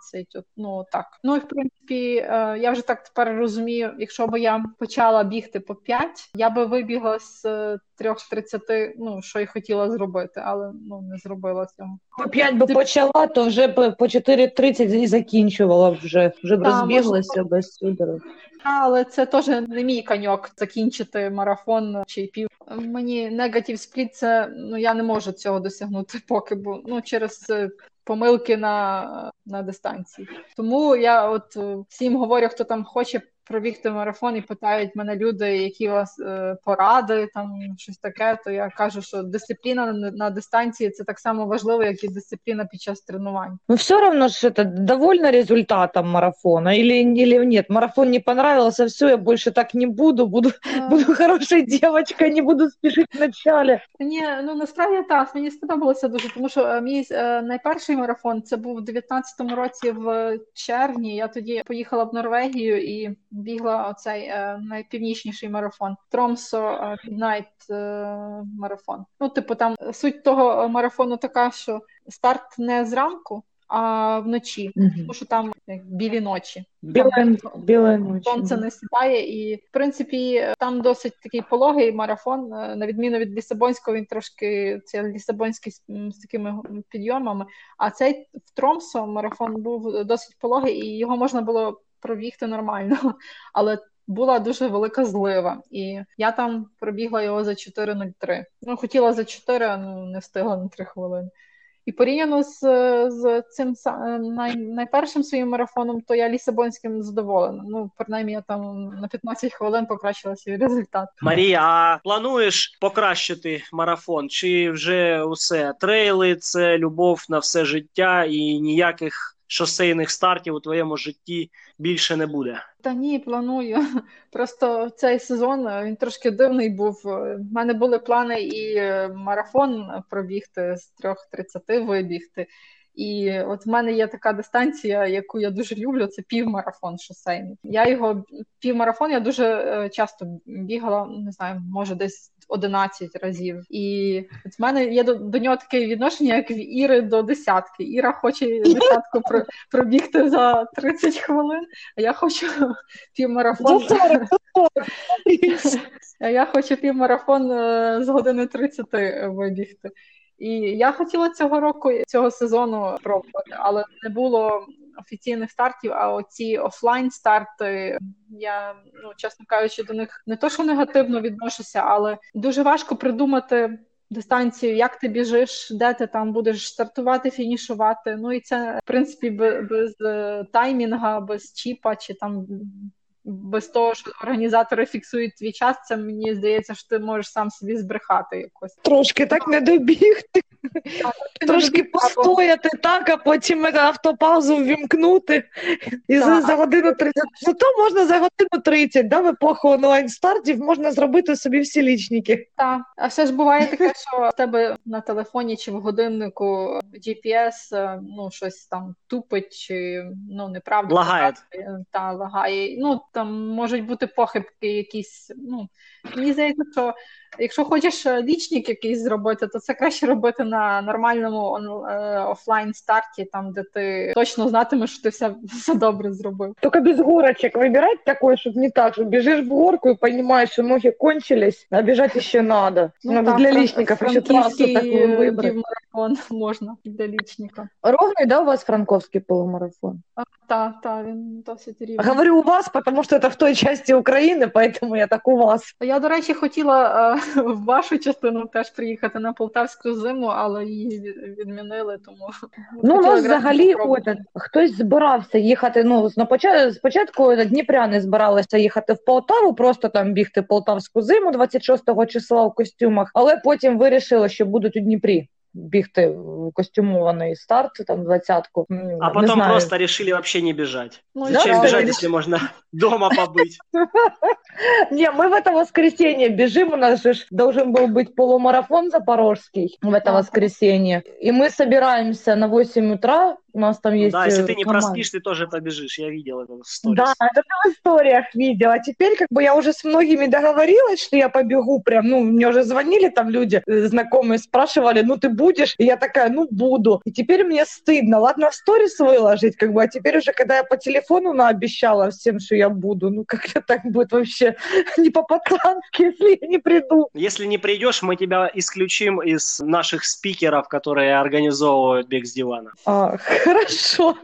ну так. Ну і в принципі, е, я вже так тепер розумію, якщо б я почала бігти по 5, я би вибігла з 3.30, ну що й хотіла зробити, але ну не зробила цього. По 5 би почала, то вже по 4.30 і закінчувала вже, вже б розбіглася без судорог. Але це теж не мій каньок закінчити марафон чи пів. Мені негатив спліт, це ну я не можу цього досягнути поки, бо ну через е, помилки на на дистанції. Тому я от е, всім говорю, хто там хоче пробігти марафон і питають мене люди, які у вас е, поради, там щось таке, то я кажу, що дисципліна на, на дистанції це так само важливо, як і дисципліна під час тренувань. Ну все одно ж это довольно результатом марафона или, или нет? Марафон не понравился, все, я больше так не буду, буду, а... буду хорошей девочкой, не буду спішити в начале. Ні, ну насправді так, мені сподобалося дуже, тому що е, мій е, найперший марафон це був у 19-му році в червні. Я тоді поїхала в Норвегію і бігла оцей е, найпівнічніший марафон Тромсо Midnight е, е, марафон. Ну, типу, там суть того марафону така, що старт не зранку. А вночі, mm-hmm. тому що там як білі ночі, біле ночі. сонце не сідає, і в принципі там досить такий пологий марафон. На відміну від Лісабонського, він трошки це Лісабонський з такими підйомами. А цей в Тромсо марафон був досить пологий, і його можна було пробігти нормально. Але була дуже велика злива, і я там пробігла його за 4.03. Ну, хотіла за 4, а ну не встигла на 3 хвилини. І порівняно з з цим най, найпершим своїм марафоном, то я лісабонським задоволена. Ну, принаймні, я там на 15 хвилин покращила свій результат. Марія, а плануєш покращити марафон? Чи вже усе трейли це любов на все життя і ніяких шосейних стартів у твоєму житті більше не буде? Та ні, планую. Просто цей сезон е, він трошки дивний був. У мене були плани і е, марафон пробігти з 3.30 вибігти. І от в мене є така дистанція, яку я дуже люблю, це півмарафон шосейний. Я його півмарафон я дуже е, часто бігала, не знаю, може десь 11 разів. І от в мене є до, до нього таке відношення, як в Іри до десятки. Іра хоче десятку про, пробігти за 30 хвилин, а я хочу півмарафон. А я хочу півмарафон е, з години 30 вибігти. І я хотіла цього року цього сезону пробувати, але не було офіційних стартів. А оці офлайн старти я ну чесно кажучи, до них не то, що негативно відношуся, але дуже важко придумати. Дистанцію, як ти біжиш, де ти там будеш стартувати, фінішувати. Ну і це в принципі без, е, таймінга, без чіпа чи там без того, що організатори фіксують твій час, це мені здається, що ти можеш сам собі збрехати якось. Трошки так не добігти. Трошки постояти так, а потім автопаузу ввімкнути і за, за годину 30. Зато можна за годину 30, да, в епоху онлайн-стартів можна зробити собі всі лічники. Так, а все ж буває таке, що в тебе на телефоні чи в годиннику GPS е, ну, щось там тупить, чи ну, неправда. Лагає. Та, лагає. Ну, там можуть бути похибки якісь. Ну, Мені здається, що якщо хочеш е, лічник якийсь зробити, то це краще робити на нормальному е, офлайн старті, там де ти точно знатимеш, що ти все все добре зробив. Тільки без горочок вибирати таке, щоб не так, що біжиш в горку і розумієш, що ноги кончились, а біжати ще треба. Ну, Надо для лічника ще трасу таку вибрати. можна для лічника. Ровний, да, у вас франковський полумарафон? Так, так, він досить рівний. Говорю у вас, тому що це в той частині України, тому я так у вас. Я, до речі, хотіла е, в вашу частину теж приїхати на полтавську зиму, але її відмінили, тому ну у нас взагалі от, хтось збирався їхати. Ну спочатку дніпряни збиралися їхати в Полтаву, просто там бігти полтавську зиму 26 числа в костюмах, але потім вирішили, що будуть у Дніпрі бігти в костюмований старт, там двадцятку. А потом знаю. просто решили вообще не бежать. Ну, Зачем да, бежать, если можно дома побыть? Не, мы в это воскресенье бежим, у нас же должен был быть полумарафон запорожский в это воскресенье, и мы собираемся на 8 утра у нас там есть... Да, если ты не команда. проспишь, ты тоже побежишь. Я видел это в сторис. Да, это ты в историях видела. Теперь как бы я уже с многими договорилась, что я побегу прям. Ну, мне уже звонили там люди, э, знакомые, спрашивали, ну ты будешь? И я такая, ну буду. И теперь мне стыдно. Ладно, в сторис выложить, как бы, а теперь уже, когда я по телефону наобещала всем, что я буду, ну как-то так будет вообще не по-пацански, если я не приду. Если не придешь, мы тебя исключим из наших спикеров, которые организовывают бег с дивана. Ах. Хорошо.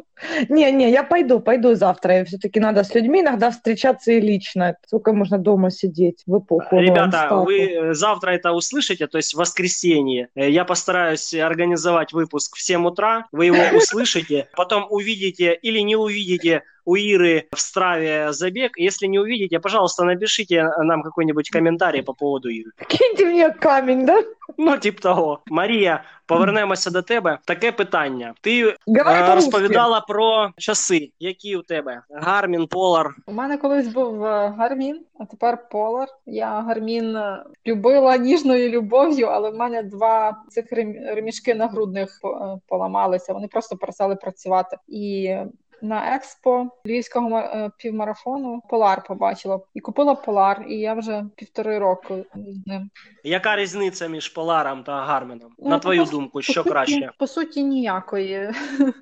Не-не, я пойду, пойду завтра. Все-таки надо с людьми иногда встречаться и лично. Сколько можно дома сидеть в эпоху? Ребята, вы э, завтра это услышите, то есть в воскресенье. Э, я постараюсь организовать выпуск в 7 утра. Вы его услышите, потом увидите или не увидите у Иры в Страве забег. Если не увидите, пожалуйста, напишите нам какой-нибудь комментарий по поводу Иры. Киньте мне камень, да? Ну, тип того. Марія, повернемося до тебе. Таке питання. Ти е, розповідала про часи, які у тебе Гармін, Полар. У мене колись був е, Гармін, а тепер Полар. Я Гармін е, любила ніжною любов'ю, але в мене два цих ремішки нагрудних е, поламалися. Вони просто перестали працювати і. На експо львівського півмарафону Polar побачила і купила Polar, і я вже півтори року з ним. Яка різниця між Polar ом та Garmin ом? Ну, На твою по, думку, що по краще? Суті, по суті, ніякої.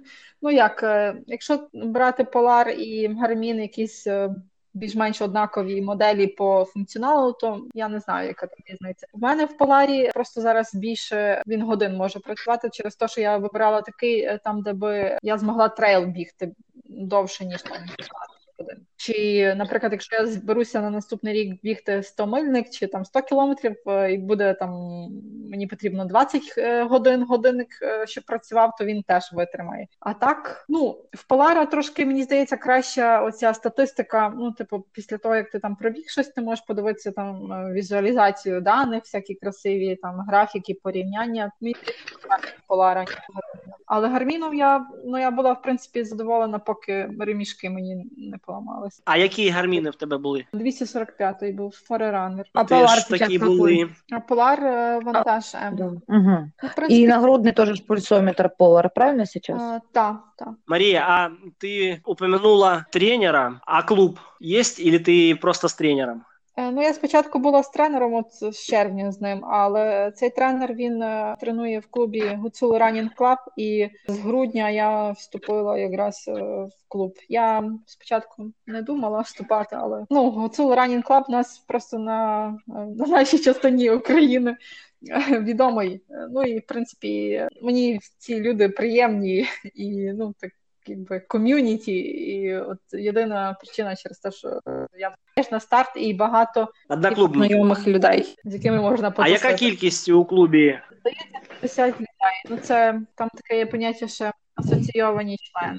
Ну як, е, якщо брати Polar і Garmin, якісь е, більш-менш однакові моделі по функціоналу, то я не знаю, яка там різниця. У мене в Polar і просто зараз більше він годин може працювати через те, що я вибирала такий е, там, де би я змогла трейл бігти довше ніж там. Чи, наприклад, якщо я зберуся на наступний рік бігти 100 мильник чи там 100 кілометрів, е, і буде там мені потрібно 20 е, годин годинник, е, щоб працював, то він теж витримає. А так, ну в Полара трошки мені здається краща оця статистика. Ну, типу, після того як ти там пробіг щось, ти можеш подивитися там візуалізацію даних, всякі красиві там графіки, порівняння. Мені Полара. Але гарміном я ну я була в принципі задоволена, поки ремішки мені не поламались. А які гарміни в тебе були? 245-й був Фореранер. А Теж Полар такі сейчас були. какой? А Полар е, Вантаж М. Да. Угу. Ну, в принципі, И нагрудный тоже ж пульсометр Polar, правильно сейчас? е, та, та. Мария, а ты упомянула тренера, а клуб есть или ты просто с тренером? Е, Ну, я спочатку була з тренером, от з червня з ним, але цей тренер він е, тренує в клубі Гуцул Running Club, і з грудня я вступила якраз е, в клуб. Я спочатку не думала вступати, але ну Гуцул Running Club у нас просто на, на нашій частині України відомий. Ну і в принципі мені ці люди приємні і ну так. Якби ком'юніті, і от єдина причина через те, що я теж на старт і багато знайомих людей, з якими можна А яка кількість у клубі? 50 людей. Ну це там таке є поняття ще асоційовані члени.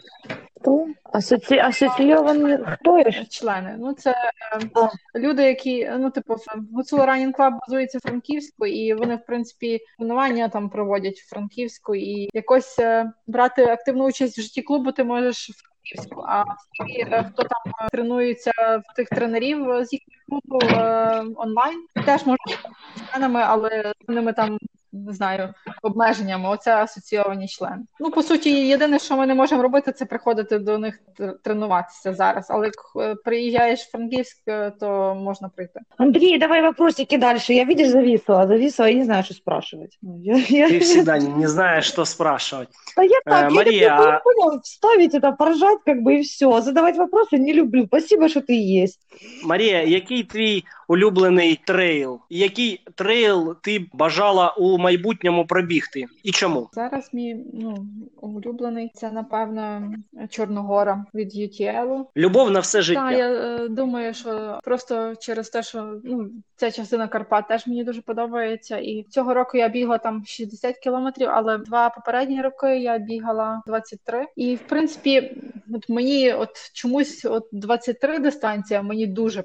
Кто? Асоци... Ассоциированный кто я ж? Члени. Ну це е, А. люди, які ну типу Гуцул Running Club базується в Франківську, і вони в принципі тренування там проводять в Франківську, і якось е, брати активну участь в житті клубу ти можеш в Франківську. А всі, е, хто там е, тренується в тих тренерів е, з їхнього клубу е, онлайн, теж можуть членами, але з ними там Не знаю, обмеженнями. Оце асоційовані члени. Ну, по суті, єдине, що ми не можемо робити, це приходити до них тр- тренуватися зараз. Але як е, приїжджаєш в Франківськ, е, то можна прийти. Андрей, давай вопросики дальше. Я, видишь, зависла. Зависла, я не знаю, что спрашивать. Ну, Я, я- Ты всегда не, не знаешь, что спрашивать. Да я так, Э, я Мария, как бы а- понял, вставить это, поржать как бы и все. Задавать вопросы не люблю. Спасибо, что ты есть. Марія, який твій улюблений трейл? Який трейл ти бажала у майбутньому пробігти? І чому? Зараз мій ну улюблений це напевно Чорногора від UTL. Любов на все життя. Так, я е, думаю, що просто через те, що ну ця частина Карпат теж мені дуже подобається. І цього року я бігла там 60 кілометрів, але два попередні роки я бігала 23. І в принципі, от мені от чомусь от 23 дистанція мені дуже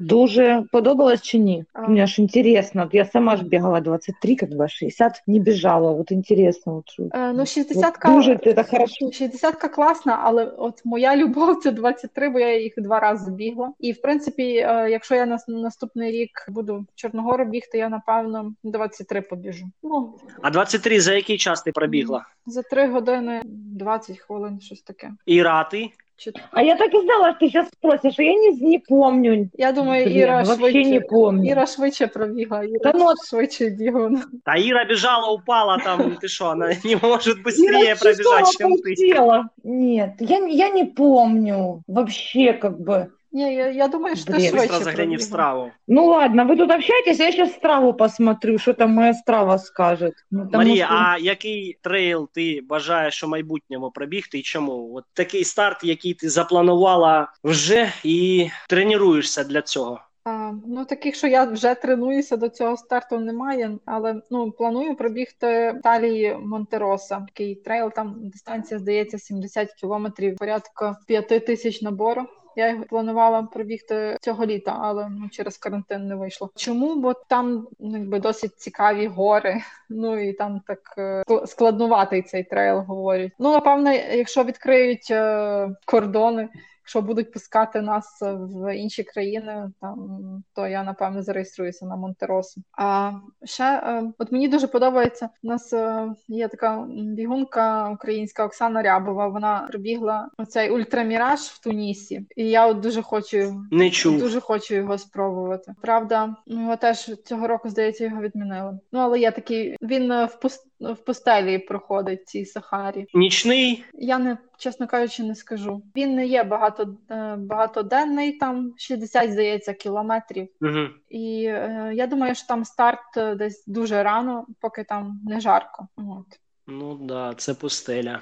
Дуже подобалось чи ні? А. Мне аж интересно. Вот Я сама ж бегала 23, как бы 60 не бежала. Вот интересно. Вот, что- е, ну вот 60 дуже это хорошо. 60-ка класна, але от моя любов це 23, бо я їх два рази бігла. І в принципі, е, якщо я на наступний рік буду в Чорногору бігти, я напевно 23 побіжу. Ну А 23 за який час ти пробігла? за 3 години 20 хвилин, щось таке. Іра, ти? Чи А я так и знала, что ты сейчас спросишь, а я не, не помню. я думаю, Блин, Іра вообще швидше не помню. Іра швидше пробігла. Іра Та ну от- швидше бігла. Та Іра біжала, упала там. Ти що, вона не може Я быстрее пробіжати, чем ти. полетела. Нет, я, я не помню вообще как бы. Ні, я, я думаю, що ти Блін, Быстро загляни в страву. Ну ладно, вы тут общаетесь, а я сейчас страву посмотрю, что там моя страва скажет. Ну, потому Марія, что- а який трейл ти бажаєш у майбутньому пробігти і чому? От такий старт, який ти запланувала вже і тренуєшся для цього. А, ну, таких, що я вже тренуюся до цього старту, немає, але ну планую пробігти Італії Монте-Роза. Такий трейл, там дистанція здається 70 кілометрів, порядка 5 тисяч набору. Я його планувала пробігти цього літа, але ну через карантин не вийшло. Чому? Бо там ну, якби досить цікаві гори. Ну і там так е, складнуватий цей трейл говорять. Ну напевно, якщо відкриють е, кордони, якщо будуть пускати нас в інші країни, там то я напевно зареєструюся на Монтеросу. А ще е, от мені дуже подобається. У нас е, є така бігунка українська Оксана Рябова. Вона пробігла оцей ультраміраж в Тунісі, і я от дуже хочу Не чув. Дуже хочу його спробувати. Правда, ну, його теж цього року, здається, його відмінили. Ну, але є такий, він е, в пуст... в пустелі проходить в цій Сахарі. Нічний. Я не, чесно кажучи, не скажу. Він не є багато, е, багатоденний, там 60, здається, кілометрів. Угу. І е, я думаю, що там старт е, десь дуже рано, поки там не жарко. От. Ну да, це пустеля.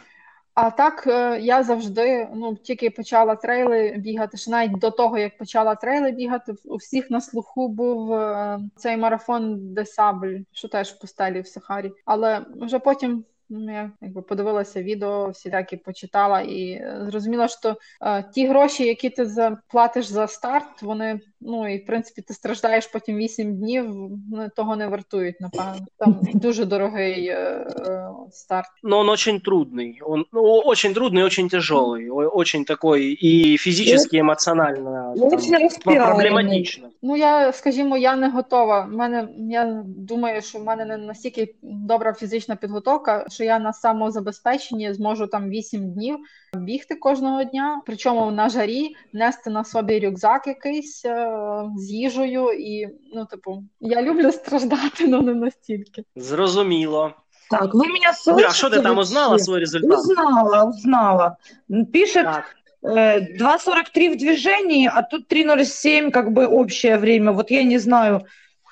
А так е, я завжди ну тільки почала трейли бігати. Ще навіть до того як почала трейли бігати, у всіх на слуху був е, цей марафон des Sables, що теж в пустелі в Сахарі. Але вже потім Ну, я якби подивилася відео, всілякі почитала і е, зрозуміла, що е, ті гроші, які ти заплатиш за старт, вони ну і в принципі ти страждаєш потім 8 днів, вони того не вартують, напевно. Там дуже дорогий е, е, старт. Но он очень трудный. Он ну, очень трудный, очень тяжелый, очень такой и физически, и эмоционально там, проблематично. Ну я, скажімо, я не готова. Мене я думаю, що в мене не настільки добра фізична підготовка що я на самозабезпеченні зможу там 8 днів бігти кожного дня, причому на жарі нести на собі рюкзак якийсь е, з їжею, і ну, типу, я люблю страждати, але не настільки. Зрозуміло. Так, вы меня слышите? Да, что ты там узнала свой результат? Узнала, узнала. Пишет э, 2.43 в движении, а тут 3.07 как бы общее время. Вот я не знаю,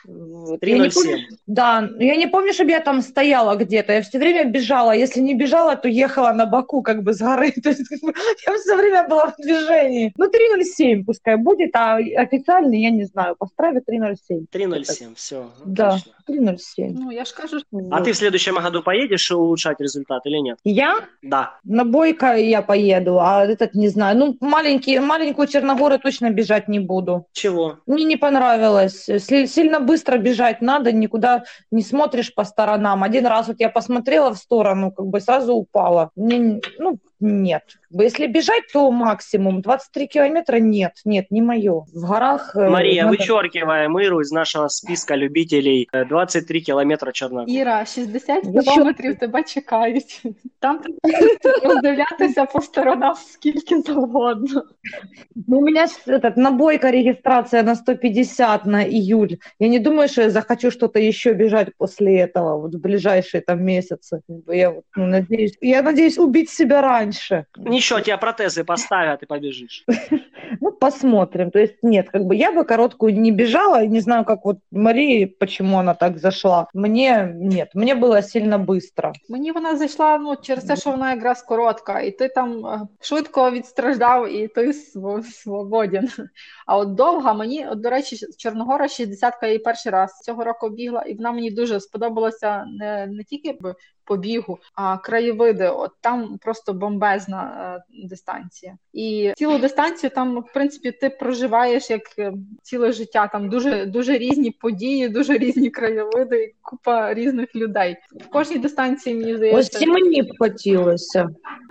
3.07. Да, я не помню, чтобы я там стояла где-то. Я все время бежала. Если не бежала, то ехала на боку, как бы с горы. То есть, я все время была в движении. Ну, 3.07 пускай будет, а официальный, я не знаю, по страве 3.07. 3.07, все. Да, 3.07. Ну, я ж кажу. А ты в следующем году поедешь улучшать результат или нет? Я? Да. На Бойко я поеду, а этот не знаю. Ну, маленький, маленькую Черногору точно бежать не буду. Чего? Мне не понравилось. Сильно быстро бежать надо, никуда не смотришь по сторонам. Один раз вот я посмотрела в сторону, как бы сразу упала. Мне, ну, нет. Если бежать, то максимум. 23 километра нет, нет, не мое. В горах... Э, Мария, надо... вычеркиваем Иру из нашего списка любителей 23 километра Чорногорії. Іра, 60 кілометрів тебе чекають. Там роздивлятися по сторонам скільки завгодно. Ну, у меня этот, набойка регистрация на 150 на июль. Я не думаю, что я захочу что-то еще бежать после этого, вот в ближайшие там месяцы. Я, ну, надеюсь, я надеюсь убить себя раньше. Ничего, тебя протезы поставят и побежишь. Ну, посмотрим. То есть нет, как бы я бы короткую не бежала, не знаю, как вот Марии, почему она так зашла. Мне нет, мне было сильно быстро. Мені вона зайшла ну, через те, що вона якраз коротка, і ти там е, швидко відстраждав, і ти свободен. А от довга мені, от, до речі, Чорногора 60-ка і перший раз цього року бігла, і вона мені дуже сподобалася не не тільки по бігу, а краєвиди. От там просто бомбезна е, дистанція. І цілу дистанцію там, в принципі, ти проживаєш як е, ціле життя. Там дуже дуже різні події, дуже різні краєвиди, купа різних людей. В кожній дистанції мені здається. Ось мені б хотілося.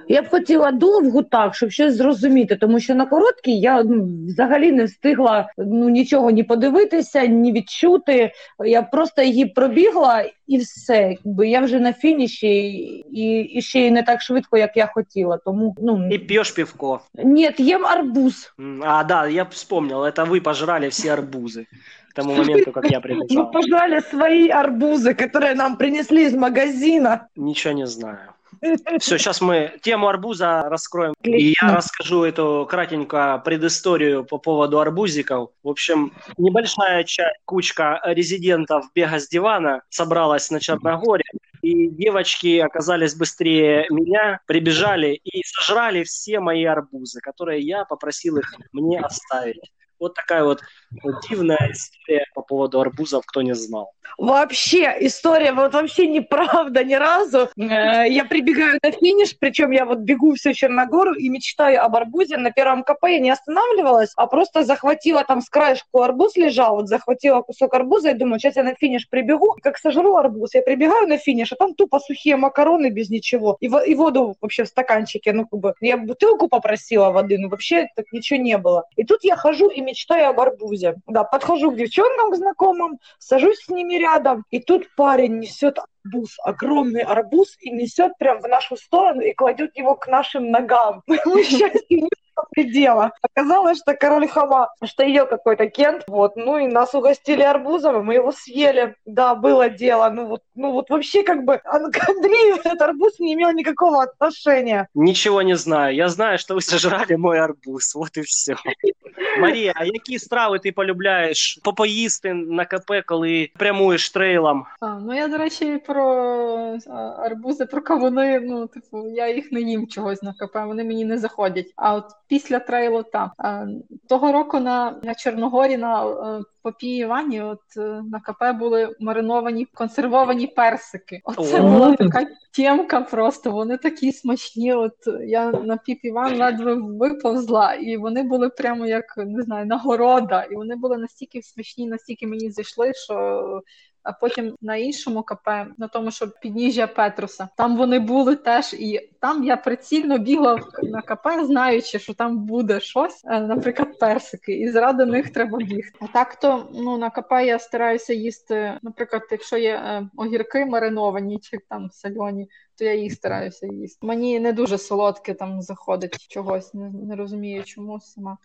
Я б хотіла довгу так, щоб щось зрозуміти, тому що на короткій я ну, взагалі не встигла ну нічого ні подивитися, ні відчути. Я просто її пробігла і все. Якби я вже на фініші, і і ще й не так швидко, як я хотіла. Тому ну і п'єш півко. Ні, єм арбуз. А, да, я вспомнил, это вы пожрали все арбузы к тому моменту, как я прибежал. Мы пожрали свои арбузы, которые нам принесли из магазина. Ничего не знаю. Все, сейчас мы тему арбуза раскроем. И я расскажу эту кратенько предысторию по поводу арбузиков. В общем, небольшая часть, кучка резидентов бега с дивана собралась на Черногоре. И девочки оказались быстрее меня, прибежали и сожрали все мои арбузы, которые я попросил их мне оставить. Вот такая вот дивная история по поводу арбузов, кто не знал. Вообще, история вот вообще неправда ни разу. Э, я прибегаю на финиш, причем я вот бегу всю Черногору и мечтаю об арбузе. На первом КП я не останавливалась, а просто захватила там с краешку арбуз лежал, вот захватила кусок арбуза и думаю, сейчас я на финиш прибегу, как сожру арбуз. Я прибегаю на финиш, а там тупо сухие макароны без ничего. И, и воду вообще в стаканчике, ну как бы, я бутылку попросила воды, но вообще так ничего не было. И тут я хожу и мечтаю об арбузе. Да, подхожу к девчонкам, к знакомым, сажусь с ними рядом, и тут парень несет арбуз, огромный арбуз, и несет прям в нашу сторону и кладет его к нашим ногам. К моему счастью, предела. Оказалось, что король хама, что ее какой-то кент, вот, ну и нас угостили арбузом, и мы его съели. Да, было дело, ну вот, ну вот вообще как бы к Андрею этот арбуз не имел никакого отношения. Ничего не знаю. Я знаю, что вы сожрали мой арбуз. Вот и все. Марія, а які страви ти полюбляєш попоїсти на КП, коли прямуєш трейлом? А, ну я, до речі, про арбузи, про кавуни, ну, типу, я їх не їм чогось на КП, вони мені не заходять. А от після трейлу так. Того року на, на Чорногорі на е, Івані, от е, на КП були мариновані консервовані персики. Оце була така тємка просто. Вони такі смачні. От я на піп Іван ледве виповзла, і вони були прямо як не знаю, нагорода. І вони були настільки смачні, настільки мені зайшли, що а потім на іншому КП, на тому, що підніжжя Петруса, там вони були теж, і там я прицільно бігла на КП, знаючи, що там буде щось, е, наприклад, персики, і заради них треба бігти. А так то ну на КП я стараюся їсти, наприклад, якщо є е, огірки мариновані чи там сальоні. То я їх стараюся їсти. Мені не дуже солодке там заходить чогось, не, не розумію, чому сама.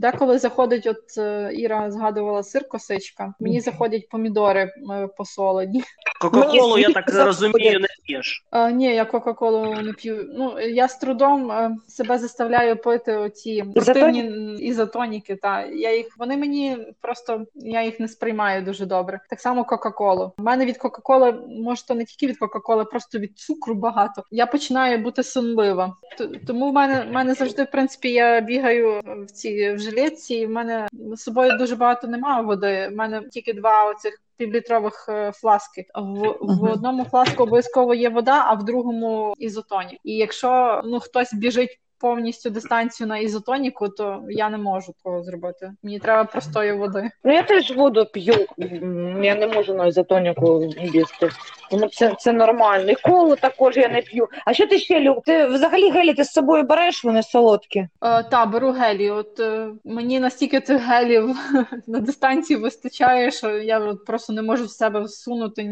Деколи заходить, от е, Іра згадувала сир косичка, мені заходять помідори е, посолені. Кока-колу, я так розумію, не п'єш. А, Ні, я Кока-Колу не п'ю. Ну, я з трудом е, себе заставляю пити оці спортивні ізотоніки. Та я їх вони мені просто я їх не сприймаю дуже добре. Так само Кока-Колу. У мене від Кока-Коли, може, то не тільки від Кока-Коли, просто від цукру багато. Я починаю бути сонлива. Тому в мене в мене завжди, в принципі, я бігаю в ці жилетці, і в мене з собою дуже багато немає води. У мене тільки два оцих півлітрових е, фласки. В в одному фласку обов'язково є вода, а в другому ізотонік. І якщо ну хтось біжить повністю дистанцію на ізотоніку, то я не можу того зробити. Мені треба простої води. Ну я теж воду п'ю. Я не можу на ізотоніку їсти. Тому це це нормально. І колу також я не п'ю. А що ти ще люб? Ти взагалі гелі ти з собою береш? Вони солодкі? Е, та беру гелі. От е, мені настільки цих гелів на дистанції вистачає, що я от просто не можу в себе всунути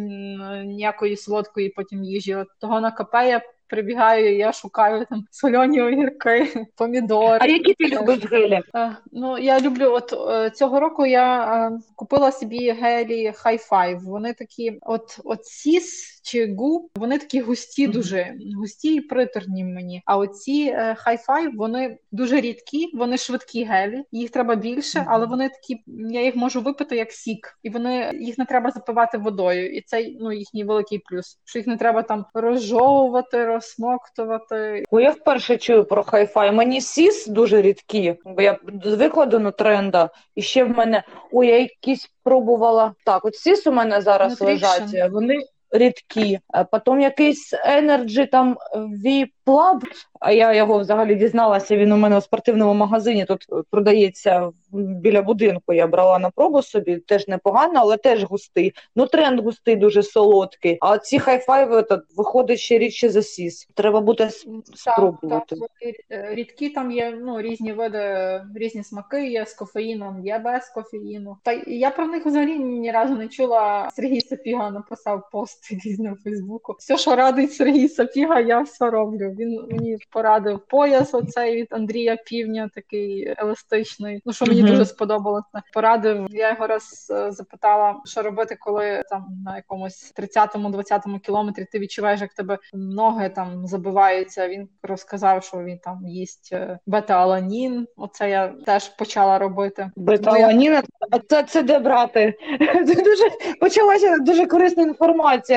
ніякої солодкої потім їжі. От того на КП я прибігаю, я шукаю там сольоні огірки, помідори. А які ти любиш гелі? Е, ну я люблю, от е, цього року я е, купила собі гелі хай-файв. Вони такі, от от сіс чи гу, вони такі густі, дуже густі і приторні мені. А оці High Five, вони дуже рідкі, вони швидкі гелі, їх треба більше, але вони такі, я їх можу випити як сік, і вони їх не треба запивати водою. І це ну їхній великий плюс. Що їх не треба там розжовувати, розсмоктувати. Бо я вперше чую про High Five. Мені SiS дуже рідкі, бо я звикла до Nutrend а, і ще в мене ой, я якісь пробувала. Так, от SiS у мене зараз Nutrition. лежать. Вони рідкі. Потім якийсь energy там VPLab. А я його взагалі дізналася. Він у мене у спортивному магазині тут продається біля будинку. Я брала на пробу собі, теж непогано, але теж густий. Nutrend густий, дуже солодкий. А ці High Five и то виходить ще рідше за SiS. Треба буде спробувати. Так, так. Рідкі там є ну різні види, різні смаки. Є з кофеїном, є без кофеїну. Та я про них взагалі ні разу не чула. Сергій Сапіга написав пост різне в Фейсбуку. Все, що радить Сергій Сапіга, я все роблю. Він мені порадив пояс. Оцей від Андрія Півня, такий еластичний. Ну що мені mm-hmm. дуже сподобалося. Порадив. Я його раз е, запитала, що робити, коли там на якомусь 30-20 кілометрі ти відчуваєш, як тебе ноги там забиваються. Він розказав, що він там їсть е, бета-аланін. Оце я теж почала робити. Бета-аланін, це це де брати? Це дуже почалася дуже корисна інформація.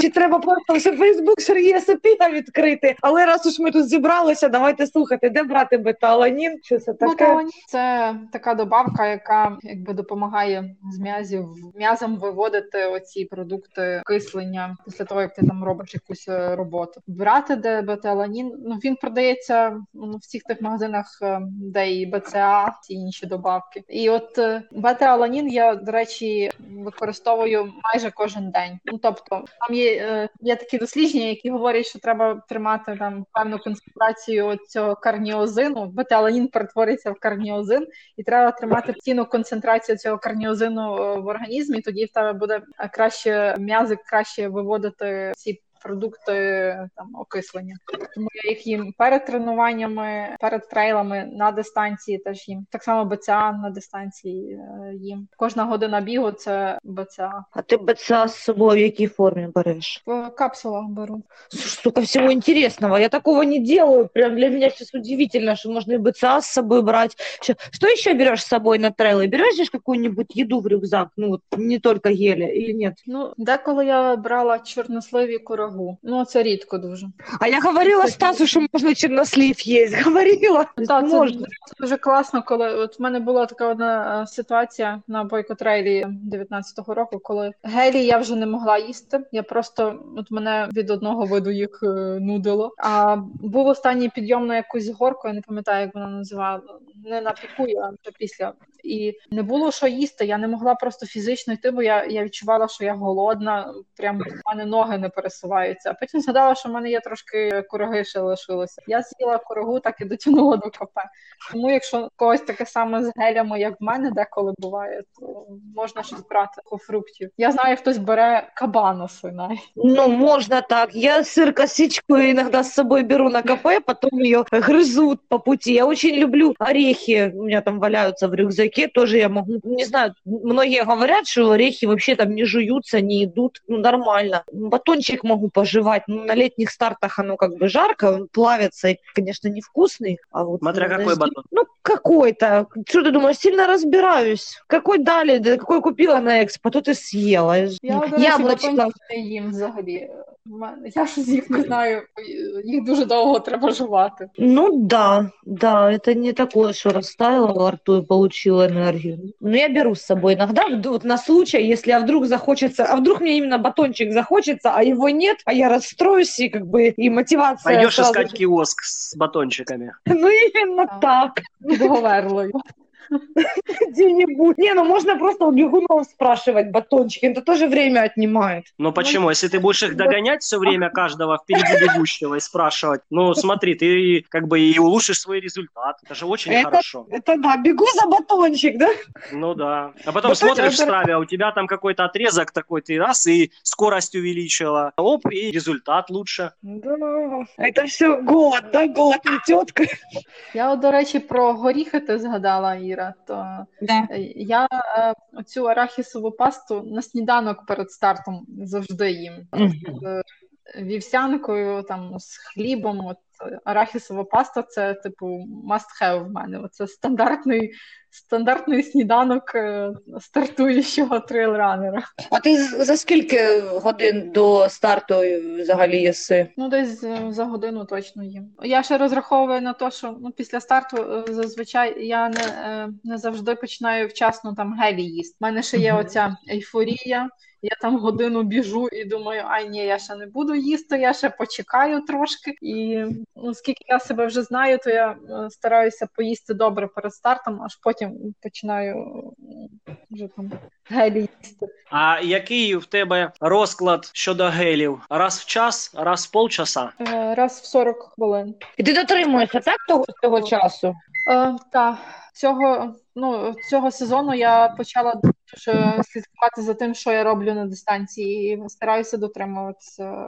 Чи треба просто Фейсбук Сергія Сапіга відкрити? Але раз уж ми тут зібралися, давайте слухати, де брати бета-аланін? Що це таке? Бета-аланін – це така добавка, яка якби допомагає з м'язів м'язам виводити оці продукти кислення після того, як ти там робиш якусь е, роботу. Брати де бета-аланін, ну він продається ну, в всіх тих магазинах, е, де і БЦА, ці інші добавки. І от е, бета-аланін я, до речі, використовую майже кожен день. Ну тобто, там є є такі дослідження, які говорять, що треба тримати там певну концентрацію цього карніозину. Бета-аланін перетвориться в карніозин, і треба тримати постійну концентрацію цього карніозину в організмі. Тоді в тебе буде краще м'язи, краще виводити ці продукти там окислення. Тому я їх їм перед тренуваннями, перед трейлами на дистанції теж їм. Так само БЦА на дистанції е, їм. Кожна година бігу це БЦА. А ти БЦА з собою в якій формі береш? В капсулах беру. Слушай, столько всего интересного. Я такого не делаю. Прям для меня сейчас удивительно, что можно и БЦА с собой брать. Что, что еще берешь с собой на трейлы? Берешь же какую-нибудь еду в рюкзак? Ну, вот, не только геля или нет? Ну, деколи я брала чорносливі курагу. Ну, це рідко дуже. А я говорила Стасу, что можно чернослив есть. Говорила. Так, це можно. дуже класно, коли от в мене була така одна е, ситуація на бойкотрейлі 19-го року, коли гелі я вже не могла їсти. Я просто от мене від одного виду їх е, нудило. А був останній підйом на якусь горку, я не пам'ятаю, як вона називала. Не на піку, а після. І не було що їсти. Я не могла просто фізично йти, бо я, я відчувала, що я голодна. Прям в мене ноги не пересуваються. А потім згадала, що в мене є трошки кураги ще лишилося. Я з'їла курагу, так і дотягнула до КП. Тому, якщо когось таке саме з гелями, як в мене деколи буває, то можна щось брати по фруктів. Я знаю, хтось бере кабаноси. Ну, можно так. Я сыр косичку иногда с собой беру на кафе, потом ее грызут по пути. Я очень люблю орехи. У меня там валяются в рюкзаке. Тоже я могу... Не знаю, многие говорят, что орехи вообще там не жуются, не идут. Ну, нормально. Батончик могу пожевать. Ну, на летних стартах оно как бы жарко, он плавится и, конечно, невкусный. А вот Смотря на какой зим- батон. Ну, какой-то. Что ты думаешь, сильно разбираюсь? Какой дали, да какой купила на экспо, тот и съела. Я, до речі, Яблочко. батончики не їм взагалі. В мене- Я щось їх не знаю, їх дуже довго треба жувати. Ну да, да, это не такое, что растаяло во рту и получила энергию. Но я беру с собой иногда, вот на случай, если а вдруг захочется, а вдруг мне именно батончик захочется, а его нет, а я расстроюсь, и как бы и мотивация Пойдешь сразу искать киоск с батончиками. Ну именно так, Говерлою. Где-нибудь. Не, ну можно просто у бегунов спрашивать батончики, это тоже время отнимает. Но почему? Если ты будешь их догонять все время каждого впереди бегущего и спрашивать, ну смотри, ты как бы и улучшишь свой результат. Это же очень Это- хорошо. Это да, бегу за батончик, да? Ну да. А потом Ну, смотришь в страве, а у тебя там какой-то отрезок такой, ты раз и скорость увеличила. Оп, и результат лучше. Да, это все голод, да, голод не тетка. Я, до речі, про горіхи ти згадала, Іра. То Да. е, я е, оцю арахісову пасту на сніданок перед стартом завжди їм. З вівсянкою, там, з хлібом. От, е, арахісова паста це, типу, must have в мене. Це стандартний, стандартний сніданок е, стартуючого трейлранера. А ти за скільки годин до старту взагалі єси? Ну, десь е, за годину точно їм. Я ще розраховую на те, що ну, після старту е, зазвичай я не, не завжди починаю вчасно там гелі їсти. У мене ще є оця ейфорія. Я там годину біжу і думаю, ай ні, я ще не буду їсти, я ще почекаю трошки. І ну, скільки я себе вже знаю, то я е, стараюся поїсти добре перед стартом, аж потім починаю е, вже там гелі їсти. А який в тебе розклад щодо гелів? Раз в час, раз в полчаса? Е, Раз в 40 хвилин. І ти дотримуєшся так того, того часу? Е, та цього ну цього сезону я почала дуже слідкувати за тим, що я роблю на дистанції, і стараюся дотримуватися.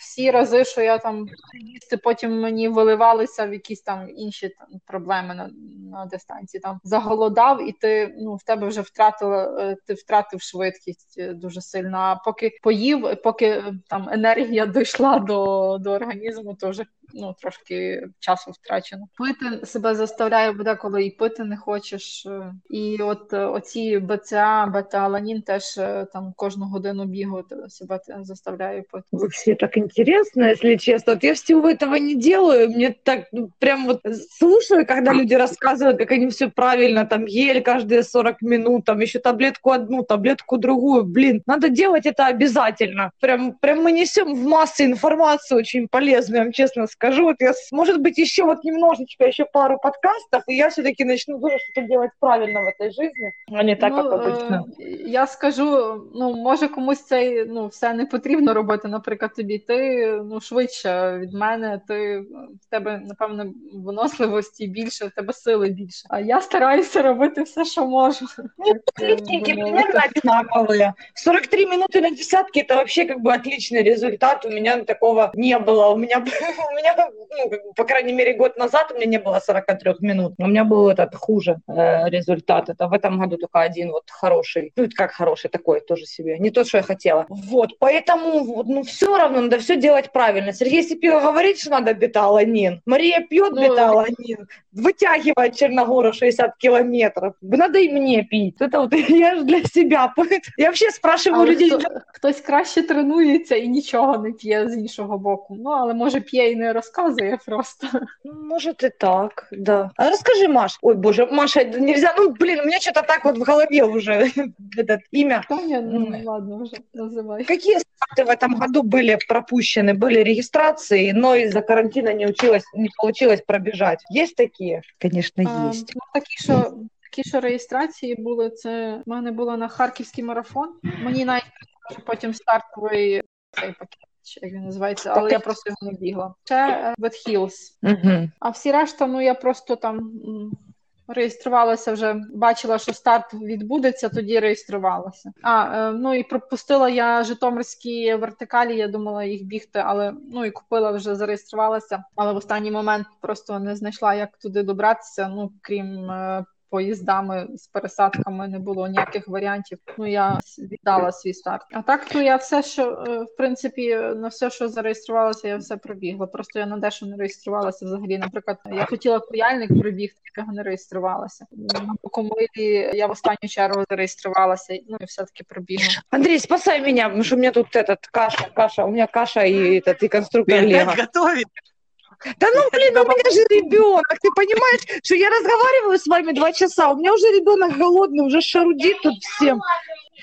Всі рази, що я там їсти, потім мені виливалися в якісь там інші там проблеми на, на дистанції. Там заголодав, і ти ну в тебе вже втратила, е, ти втратив швидкість е, дуже сильно. А поки поїв, поки е, там енергія дійшла до, до організму, то вже ну трошки часу втрачено. Пити себе заставляє буде, коли і пити не хочеш. е. І от е, оці БЦА, бета-аланін теж е, там кожну годину бігу те- себе те- заставляє пити. Вообще так интересно, если честно. Вот я всего этого не делаю. Мне так ну, прям вот слушаю, когда люди рассказывают, как они все правильно, там гель каждые 40 минут, там еще таблетку одну, таблетку другую. Блин, надо делать это обязательно. Прям, прям мы несем в массы информацию очень полезную, я вам честно скажу. Вот я, может быть, еще вот немножечко, еще пару подкастов, и я все-таки начну тоже что-то делать правильно в этой жизни, а не так, ну, як обично. Я скажу, ну, може комусь це ну, все не потрібно робити, наприклад, тобі. Ти ну, швидше від мене, ти в тебе, напевно, виносливості більше, в тебе сили більше. А я стараюся робити все, що можу. Ну, легенькие, примерно одинаковые. 43 минуты на десятке это вообще как бы отличный результат. У меня такого не было. У меня, у меня ну, как бы, по крайней мере, год назад у меня не было 43 минут. У меня был этот хуже э, результат. Это в этом году только один вот хороший. Ну, как хороший такой тоже себе. Не то, что я хотела. Вот, поэтому вот, ну, все равно надо все делать правильно. Сергей Сипило говорит, что надо беталанин. Мария пьет ну, беталанин Вытягивает Черногору 60 километров. Надо и мне пить. Это вот я же для себя. Я вообще спрашиваю але людей. Хто, хтось краще тренується і нічого не п'є з іншого боку. Ну, але може п'є і не розказує просто. Ну, может и так, да. А расскажи, Маш. Ой, боже, Маша, нельзя. Ну, блин, у меня что-то так вот в голове уже это имя. Таня, ну, ладно, вже називай. Какие старты в этом году были пропущены? Были регистрации, но из-за карантина не училась, не получилось пробежать. Есть такие? Конечно, є. есть. Ну, такі, що такі, що реєстрації були, це в мене було на харківський марафон. Мені навіть потім стартовий цей пакет, чи як він називається, але я просто його не бігла. Ще е, Wet Hills. Мгм. А всі решта, ну я просто там реєструвалася вже, бачила, що старт відбудеться, тоді реєструвалася. А е, ну і пропустила я житомирські вертикалі. Я думала їх бігти, але ну і купила вже зареєструвалася. Але в останній момент просто не знайшла, як туди добратися. Ну крім е, Поїздами з пересадками не було ніяких варіантів. Ну я віддала свій старт. А так то я все, що е, в принципі на все, що зареєструвалася, я все пробігла. Просто я на дещо не реєструвалася взагалі. Наприклад, я хотіла куяльник пробігти, якого не реєструвалася. На Бокомилі я в останню чергу зареєструвалася, ну і все таки пробігла. Андрей, спасай меня, потому что у меня тут этот каша, каша, у меня каша и этот и конструктор Ты Лего. опять готовить? Да ну, блин, у меня же ребенок. Ты понимаешь, что я разговариваю с вами два часа, у меня уже ребенок голодный, уже шарудит тут всем.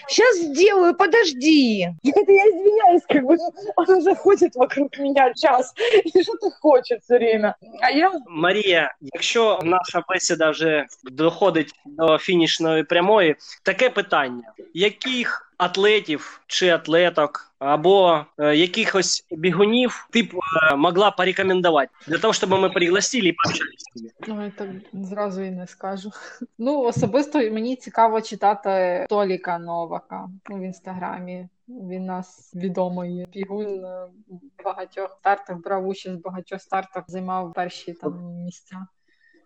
Сейчас сделаю, подожди. Это я извиняюсь, как бы он уже ходит вокруг меня час и что-то хочет все время. А я Марія, якщо наша бесіда вже доходить до фінішної прямої, таке питання: яких атлетів чи атлеток або е, якихось бігунів ти б е, могла порекомендувати для того, щоб ми пригласили і ними? Ну, я так зразу і не скажу. Ну, особисто мені цікаво читати Толіка Новака в інстаграмі. Він нас відомий бігун е, в багатьох стартах, брав участь в багатьох стартах, займав перші там місця.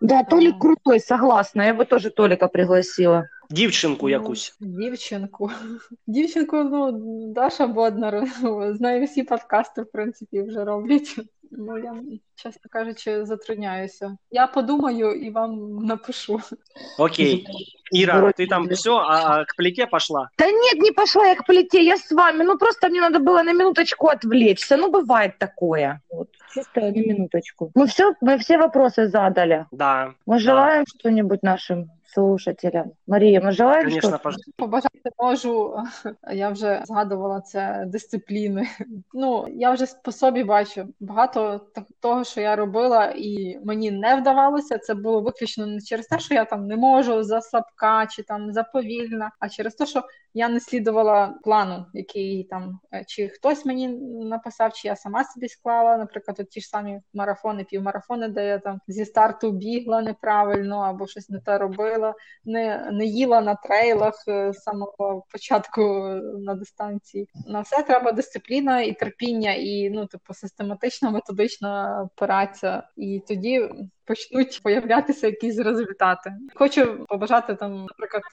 Да, Толик крутой, согласна. Я бы тоже Толика пригласила. Дівчинку якусь. Ну, дівчинку. Дівчинку, ну, Даша Боднар, ну, з нею всі подкасти, в принципі, вже роблять. Ну, я, чесно кажучи, затрудняюся. Я подумаю і вам напишу. Окей. Іра, ти там все, а к плите пошла? Да нет, не пошла я к плите, я с вами. Ну, просто мне надо было на минуточку отвлечься. Ну, бывает такое. Вот, чисто на минуточку. Мы все, мы все вопросы задали. Да. Мы желаем что-нибудь нашим слушателям. Мы желаем Конечно, что-то? Побажати можу, я вже згадувала це дисципліни. Ну, я вже по собі бачу багато того, що я робила, і мені не вдавалося. Це було виключно не через те, що я там не можу за слабка чи там заповільна, а через те, що я не слідувала плану, який там е, чи хтось мені написав, чи я сама собі склала, наприклад, от ті ж самі марафони, півмарафони, де я там зі старту бігла неправильно або щось не те робила не, не їла на трейлах е, з самого початку е, на дистанції. На все треба дисципліна і терпіння, і ну, типу, систематична методична праця. І тоді почнуть появлятися якісь результати. Хочу побажати там, наприклад,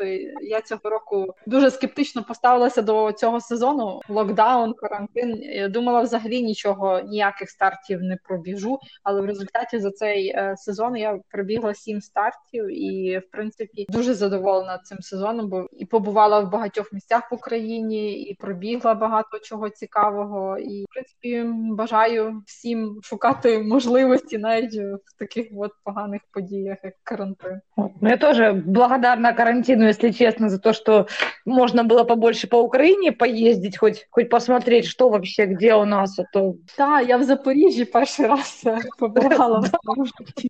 я цього року дуже скептично поставилася до цього сезону. Локдаун, карантин. Я думала, взагалі нічого, ніяких стартів не пробіжу. Але в результаті за цей е, сезон я пробігла сім стартів, і в принципі дуже задоволена цим сезоном, бо і побувала в багатьох місцях в Україні, і пробігла багато чого цікавого. І в принципі бажаю всім шукати можливості навіть в таких от от поганих подіях, як карантин. Вот. Ну, я тоже благодарна карантину, если честно, за то, что можно было побольше по Украине поездить, хоть, хоть посмотреть, что вообще, где у нас, а то Так, я в Запоріжжі перший раз е, побувала в своєму житті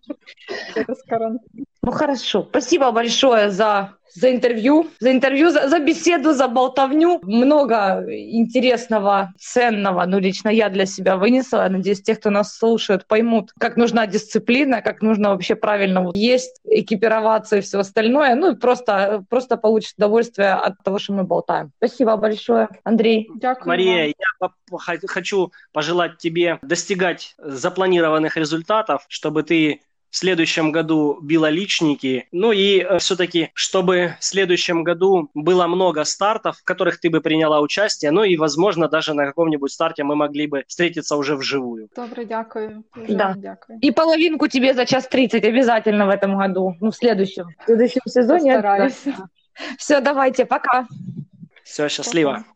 через карантин. Ну хорошо, спасибо большое за, за интервью, за интервью, за, за беседу, за болтовню. Много интересного, ценного, ну лично я для себя вынесла. Я надеюсь, те, кто нас слушает, поймут, как нужна дисциплина, как нужно вообще правильно вот есть, экипироваться и все остальное. Ну и просто, просто получить удовольствие от того, что мы болтаем. Спасибо большое, Андрей. Дякую. Мария, я хочу пожелать тебе достигать запланированных результатов, чтобы ты в следующем году била личники. Ну и все-таки, чтобы в следующем году было много стартов, в которых ты бы приняла участие. Ну и, возможно, даже на каком-нибудь старте мы могли бы встретиться уже вживую. Добре, дякую. Дуже Да. дякую. И половинку тебе за час 30 обязательно в этом году, ну в следующем, в следующем сезоне. Постараюсь. Все, давайте, пока. Все, счастливо. Пока.